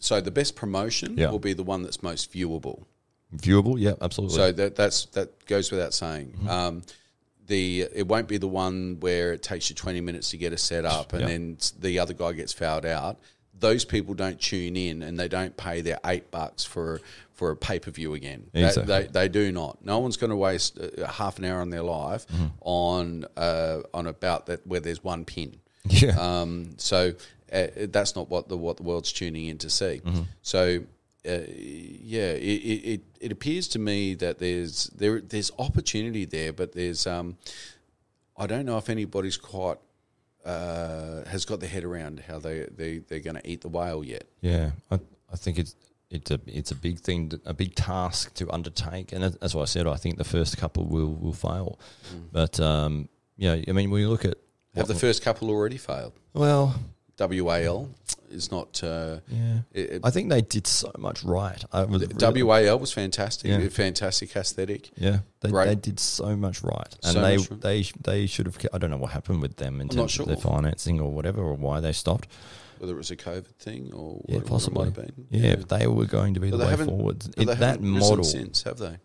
So the best promotion Yeah. will be the one that's most viewable. Viewable, yeah, absolutely. So that that's that goes without saying. Mm-hmm. Um, the it won't be the one where it takes you twenty minutes to get a set up and Yeah. then the other guy gets fouled out. Those people don't tune in and they don't pay their eight bucks for for a pay per view again. They- Exactly. They, they do not. No one's going to waste uh, half an hour on their life Mm-hmm. on uh, on a bout that where there's one pin. yeah, Um, so uh, that's not what the what the world's tuning in to see. So uh, yeah, it, it, it, it appears to me that there's there there's opportunity there, but there's um, I don't know if anybody's quite uh, has got their head around how they they they're going to eat the whale yet. yeah. I, I think it's it's a it's a big thing, a big task to undertake, and that- that's why I said I think the first couple will will fail. But um, yeah, I mean, when you look at Have the first couple already failed? well, WAL is not. Uh, yeah, it, it- I think they did so much right. I was really- WAL was fantastic, Yeah. fantastic aesthetic. Yeah, they, they did so much right, and So they right. they they should have. I don't know what happened with them in I'm terms not of their financing or whatever, or why they stopped. Whether it was a COVID thing or Yeah, what, possibly. It might have been. Yeah, but they were going to be But the way forward. It, they that model, since, have they?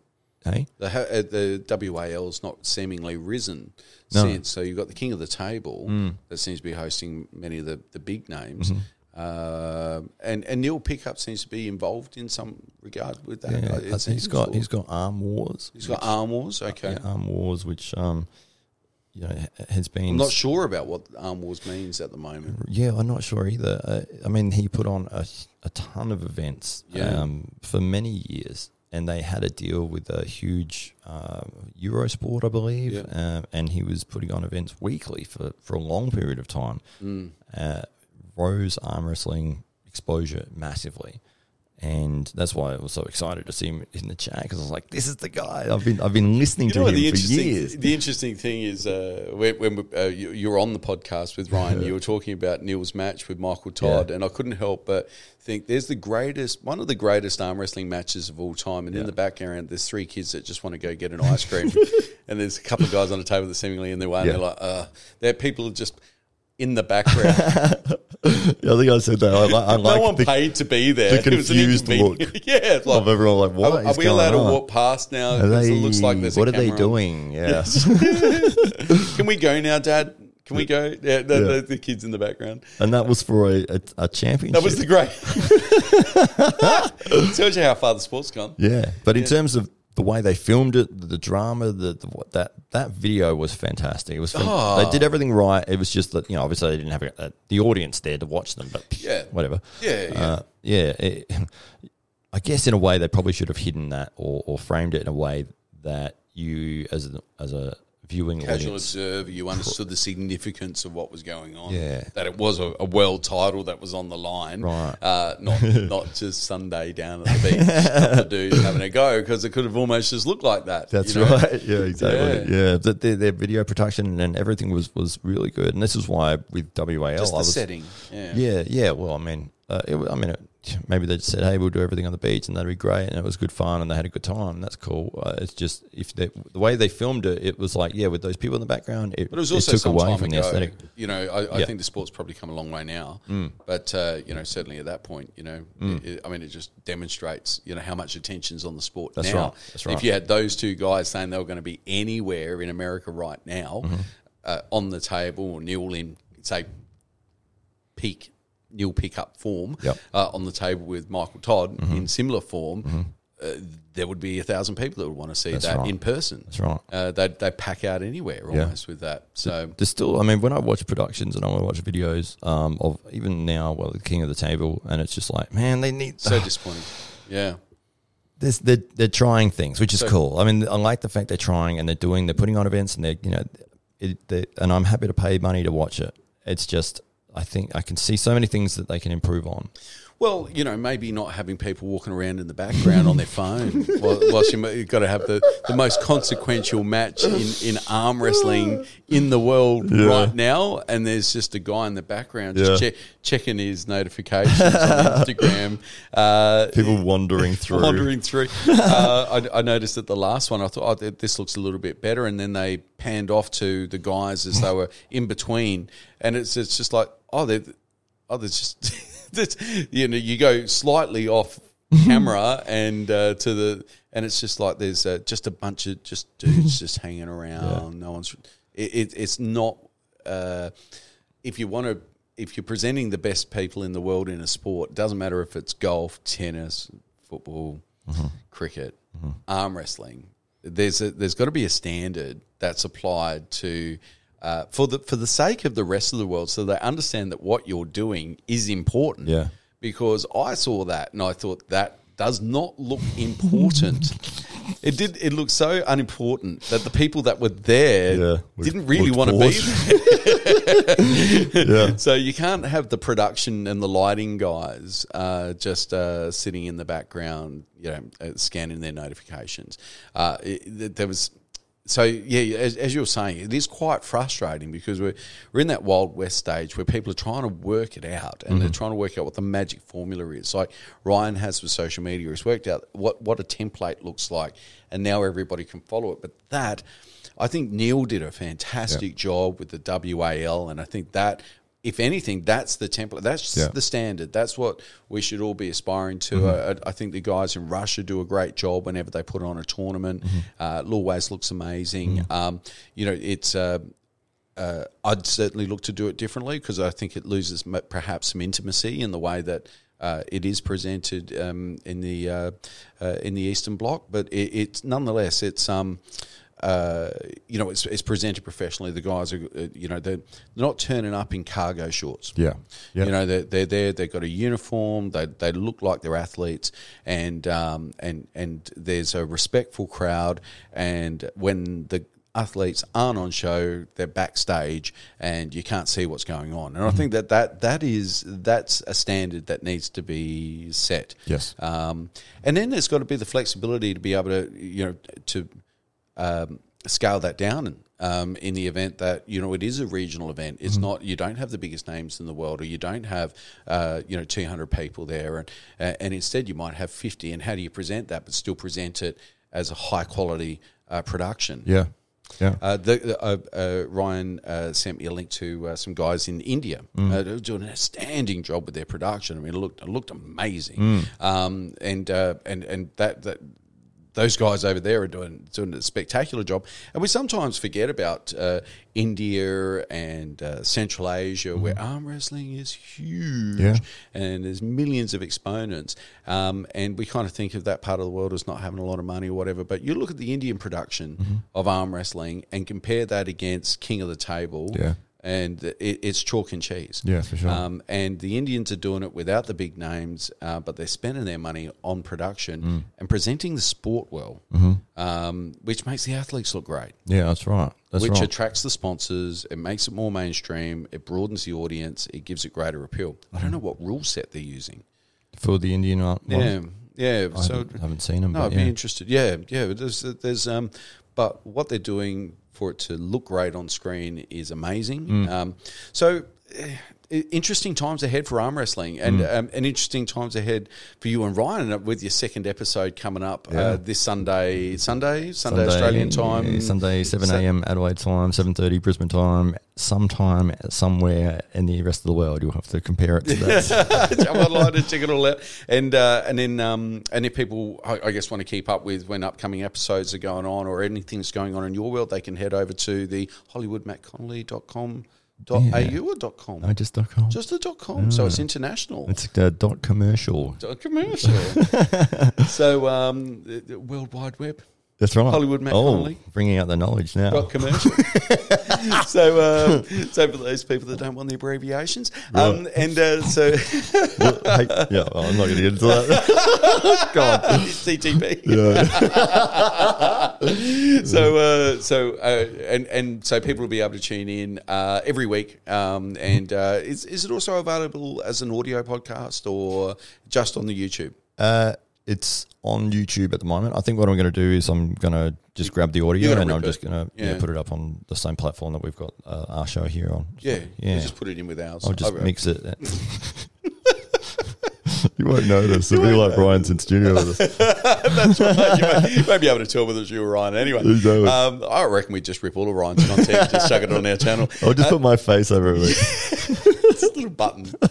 hey, The, uh, the WAL's not seemingly risen No. since. So you've got the king of the table Mm. that seems to be hosting many of the, the big names. Mm-hmm. Um and and Neil Pickup seems to be involved in some regard with that. yeah, uh, he's got he's got Arm Wars. he's got Arm Wars. Okay, yeah, Arm Wars, which um, you know ha- has been. I'm not sure about what Arm Wars means at the moment. Yeah, I'm not sure either. Uh, I mean, he put on a, a ton of events Yeah. um, for many years, and they had a deal with a huge uh, Eurosport, I believe, Yeah. uh, and he was putting on events weekly for, for a long period of time. Mm. Uh, rose arm wrestling exposure massively. And that's why I was so excited to see him in the chat because I was like, "This is the guy I've been I've been listening You to him the for years." the interesting thing is uh, when, when uh, you, you were on the podcast with Ryan, you were talking about Neil's match with Michael Todd, Yeah. and I couldn't help but think there's the greatest one of the greatest arm wrestling matches of all time, and in the background there's three kids that just want to go get an ice cream, and there's a couple of guys on a table that seemingly in their way, and Yeah. they're like, uh, they're people just in the background. Yeah, I think I said that. I, I no like one the, paid to be there. the It was confused look yeah, like, of everyone. Like, what are, are we allowed on? to walk past now? They, it looks like there's what are they doing? Yeah. Can we go now, Dad? Can we go? Yeah, the, Yeah. The, the kids in the background. and that was for a, a, a championship. That was the great. Tells you how far the sport's gone. yeah. But in terms of the way they filmed it, the, drama, the, the that that video was fantastic. It was Oh. they did everything right. It was just that you know obviously they didn't have a, the audience there to watch them, but Yeah. whatever. Yeah, yeah. uh, yeah. it- I guess in a way they probably should have hidden that or, or framed it in a way that you as a, as a viewing Casual audience. observer, you understood the significance of what was going on. Yeah. that it was a, a world title that was on the line. Right. Uh, not not just Sunday down at the beach, of dudes having a go because it could have almost just looked like that. That's you know? right. Yeah, exactly. Yeah. Yeah, That their, their video production and everything was was really good, and this is why with WAL, Just I the was, setting. Yeah. Yeah, yeah. Well, I mean, uh, it, I mean, it, maybe they just said, "Hey, we'll do everything on the beach," and that'd be great, and it was good fun, and they had a good time. That's cool. Uh, it's just if they, the way they filmed it, it was like, yeah, with those people in the background, it, But it was it also took some away from ago. the aesthetic. You know, I, I Yeah. Mm. think the sport's probably come a long way now. But uh, you know, certainly at that point, you know, it, I mean, it just demonstrates you know how much attention's on the sport That's now. right. That's right. If you had those two guys saying they were going to be anywhere in America right now, Mm-hmm. uh, on the table, or Neil in say peak Neil Pickup form Yep. Mm-hmm. uh, on the table with Michael Todd in similar form. Uh, there would be a thousand people that would want to see That's that right. in person. That's right. Uh, they they pack out anywhere Yeah. almost with that. So There's still, I mean, when I watch productions and I watch videos um, of even now, well, the King of the Table, and it's just like, man, they need so disappointing. Yeah, there's, they're, they're trying things, which is So- cool. I mean, I like the fact they're trying and they're doing, they're putting on events and they're, you know, it, they, and I'm happy to pay money to watch it. It's just, I think I can see so many things that they can improve on. Well, you know, maybe not having people walking around in the background on their phone while, whilst you, you've got to have the, the most consequential match in, in arm wrestling in the world Yeah. right now, and there's just a guy in the background just Yeah. check, checking his notifications on Instagram. Uh, People wandering through. wandering through. Uh, I, I noticed that the last one, I thought, oh, this looks a little bit better, and then they panned off to the guys as they were in between, and it's it's just like, oh, they're, oh, there's just, you know, you go slightly off camera and uh, to the, and it's just like there's uh, just a bunch of just dudes just hanging around. No one's, it, it, it's not. Uh, if you want to, if you're presenting the best people in the world in a sport, it doesn't matter if it's golf, tennis, football, cricket, arm wrestling. There's a, there's got to be a standard that's applied to uh, for the for the sake of the rest of the world, so they understand that what you're doing is important. Yeah. Because I saw that and I thought that does not look important. it did. It looked so unimportant that the people that were there Yeah, didn't really want to be there. Yeah. So you can't have the production and the lighting guys uh, just uh, sitting in the background, you know, uh, scanning their notifications. Uh, it, there was. So yeah, as, as you were saying, it is quite frustrating because we're we're in that wild west stage where people are trying to work it out and they're mm-hmm. trying to work out what the magic formula is. Like Ryan has with social media, he's worked out what what a template looks like, and now everybody can follow it. But that, I think Neil did a fantastic job with the WAL, and I think that if anything, that's the template. That's Yeah. the standard. That's what we should all be aspiring to. Uh, I, I think the guys in Russia do a great job whenever they put on a tournament. Uh, Lil Waz looks amazing. Um, you know, it's. Uh, uh, I'd certainly look to do it differently because I think it loses m- perhaps some intimacy in the way that uh, it is presented um, in the uh, uh, in the Eastern Bloc. But it, it's nonetheless it's um, uh, you know it's, it's presented professionally. The guys are uh, you know they're, they're not turning up in cargo shorts. Yeah. Yeah. You know, they're, they're there, they've got a uniform, they, they look like they're athletes, and, um, and, and there's a respectful crowd. And when the athletes aren't on show, they're backstage, and you can't see what's going on. And I think that, that, that is that's a standard that needs to be set. Yes. Um, and then there's got to be the flexibility to be able to, you know, to um, scale that down and, um, in the event that you know it is a regional event. It's not you don't have the biggest names in the world, or you don't have uh, you know 200 people there, and uh, and instead you might have 50. And how do you present that, but still present it as a high quality uh, production? Yeah. Yeah. Uh, the, uh, uh, Ryan uh, sent me a link to uh, some guys in India uh, are doing an outstanding job with their production. I mean, it looked it looked amazing, um, and uh, and and that that those guys over there are doing doing a spectacular job. And we sometimes forget about uh, India and uh, Central Asia, where arm wrestling is huge, Yeah. and there's millions of exponents. Um, and we kind of think of that part of the world as not having a lot of money or whatever. But you look at the Indian production of arm wrestling and compare that against King of the Table. Yeah. And it, it's chalk and cheese. Yeah, for sure. Um, and the Indians are doing it without the big names, uh, but they're spending their money on production Mm. and presenting the sport well, Mm-hmm. um, which makes the athletes look great, yeah, that's right. That's which right. attracts the sponsors. It makes it more mainstream. It broadens the audience. It gives it greater appeal. I don't know what rule set they're using. For the Indian art. Yeah, yeah. I so haven't, haven't seen them. no, but I'd yeah. be interested. Yeah, yeah. but There's, there's, um, but what they're doing for it to look great on screen is amazing. Mm. Um, so. Interesting times ahead for arm wrestling, and Mm. um, and interesting times ahead for you and Ryan uh, with your second episode coming up Yeah. uh, this Sunday, Sunday, Sunday, Australian time, yeah, Sunday, 7 Sa- a.m. Adelaide time, 7.30 Brisbane time, sometime somewhere in the rest of the world. You'll have to compare it to that. jump online and check it all out. And uh, and then um, and if people, I, I guess, want to keep up with when upcoming episodes are going on or anything that's going on in your world, they can head over to the hollywoodmattconnelly.com dot Yeah. au or dot com. no, just dot .com. Just the dot com, so it's international. it's uh, dot commercial. Dot commercial. so um, the World Wide Web That's right. Hollywood Matt oh, Connelly. bringing out the knowledge now. commercial. so um, so for those people that don't want the abbreviations, um, and uh, so Well, hey, yeah, well, I'm not going to get into that. God. CTP. so, uh, so, uh, and and so people will be able to tune in uh, every week. Um, and uh, is is it also available as an audio podcast or just on the YouTube? Uh, it's on YouTube at the moment. I think what I'm going to do is I'm going to just grab the audio and I'm rip just going to yeah. Yeah. put it up on the same platform that we've got uh, our show here on. So, Yeah, yeah. Just put it in with ours. I'll just mix it. you won't notice. It'll be like Ryan's in studio with us. That's right. You may, you may be able to tell whether it's you or Ryan. Anyway, Exactly. um, I reckon we just rip all of Ryan's content, and just chuck it on our channel. I'll just put my face over it. Little button,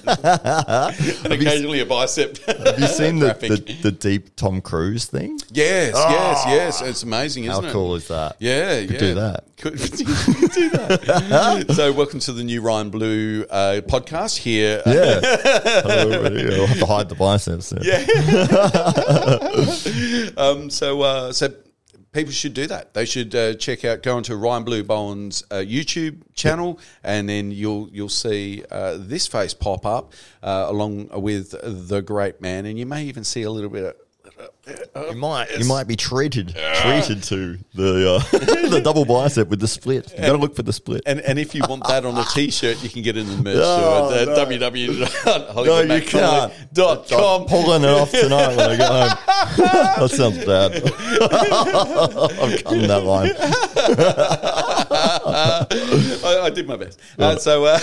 and occasionally a bicep. Have you seen the, the, the deep Tom Cruise thing? Yes, yes, yes. It's amazing, isn't How it? cool is that? Yeah, Could yeah. do that. Could, do that. so, welcome to the new Ryan Blue uh, podcast here. Yeah. I'll have to hide the biceps. Yeah. Um, so, uh, so people should do that. They should uh, check out, go onto Ryan Blue Bowen's uh, YouTube channel, and then you'll you'll see uh, this face pop up uh, along with the great man, and you may even see a little bit of. You might you might be treated treated to the uh, the double bicep with the split. You got to look for the split. And, and if you want that on a t-shirt, you can get it in the merch No, store at uh, no. www.hollywoodmattconnelly.com. I'm pulling it off tonight when I get home. that sounds bad. I'm cutting that line. I, I did my best. Uh, so, uh,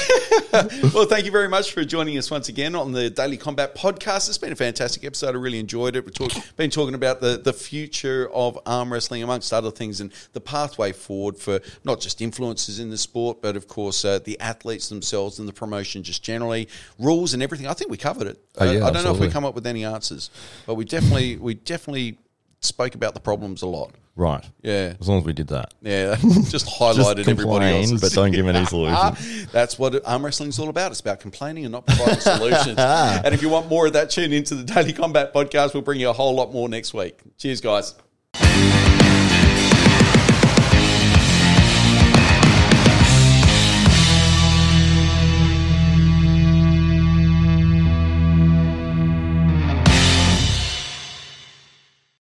well, thank you very much for joining us once again on the Daily Combat Podcast. It's been a fantastic episode. I really enjoyed it. We've talk, been talking about the, the future of arm wrestling, amongst other things, and the pathway forward for not just influencers in the sport, but of course uh, the athletes themselves and the promotion just generally, rules and everything. I think we covered it. Oh, Uh, yeah, I don't know if we come up with any answers, but we definitely we definitely spoke about the problems a lot. Right. Yeah. As long as we did that. Yeah, just highlighted Just everybody else. but don't give any solutions. That's what arm wrestling is all about. It's about complaining and not providing solutions. and if you want more of that, tune into the Daily Combat Podcast. We'll bring you a whole lot more next week. Cheers, guys.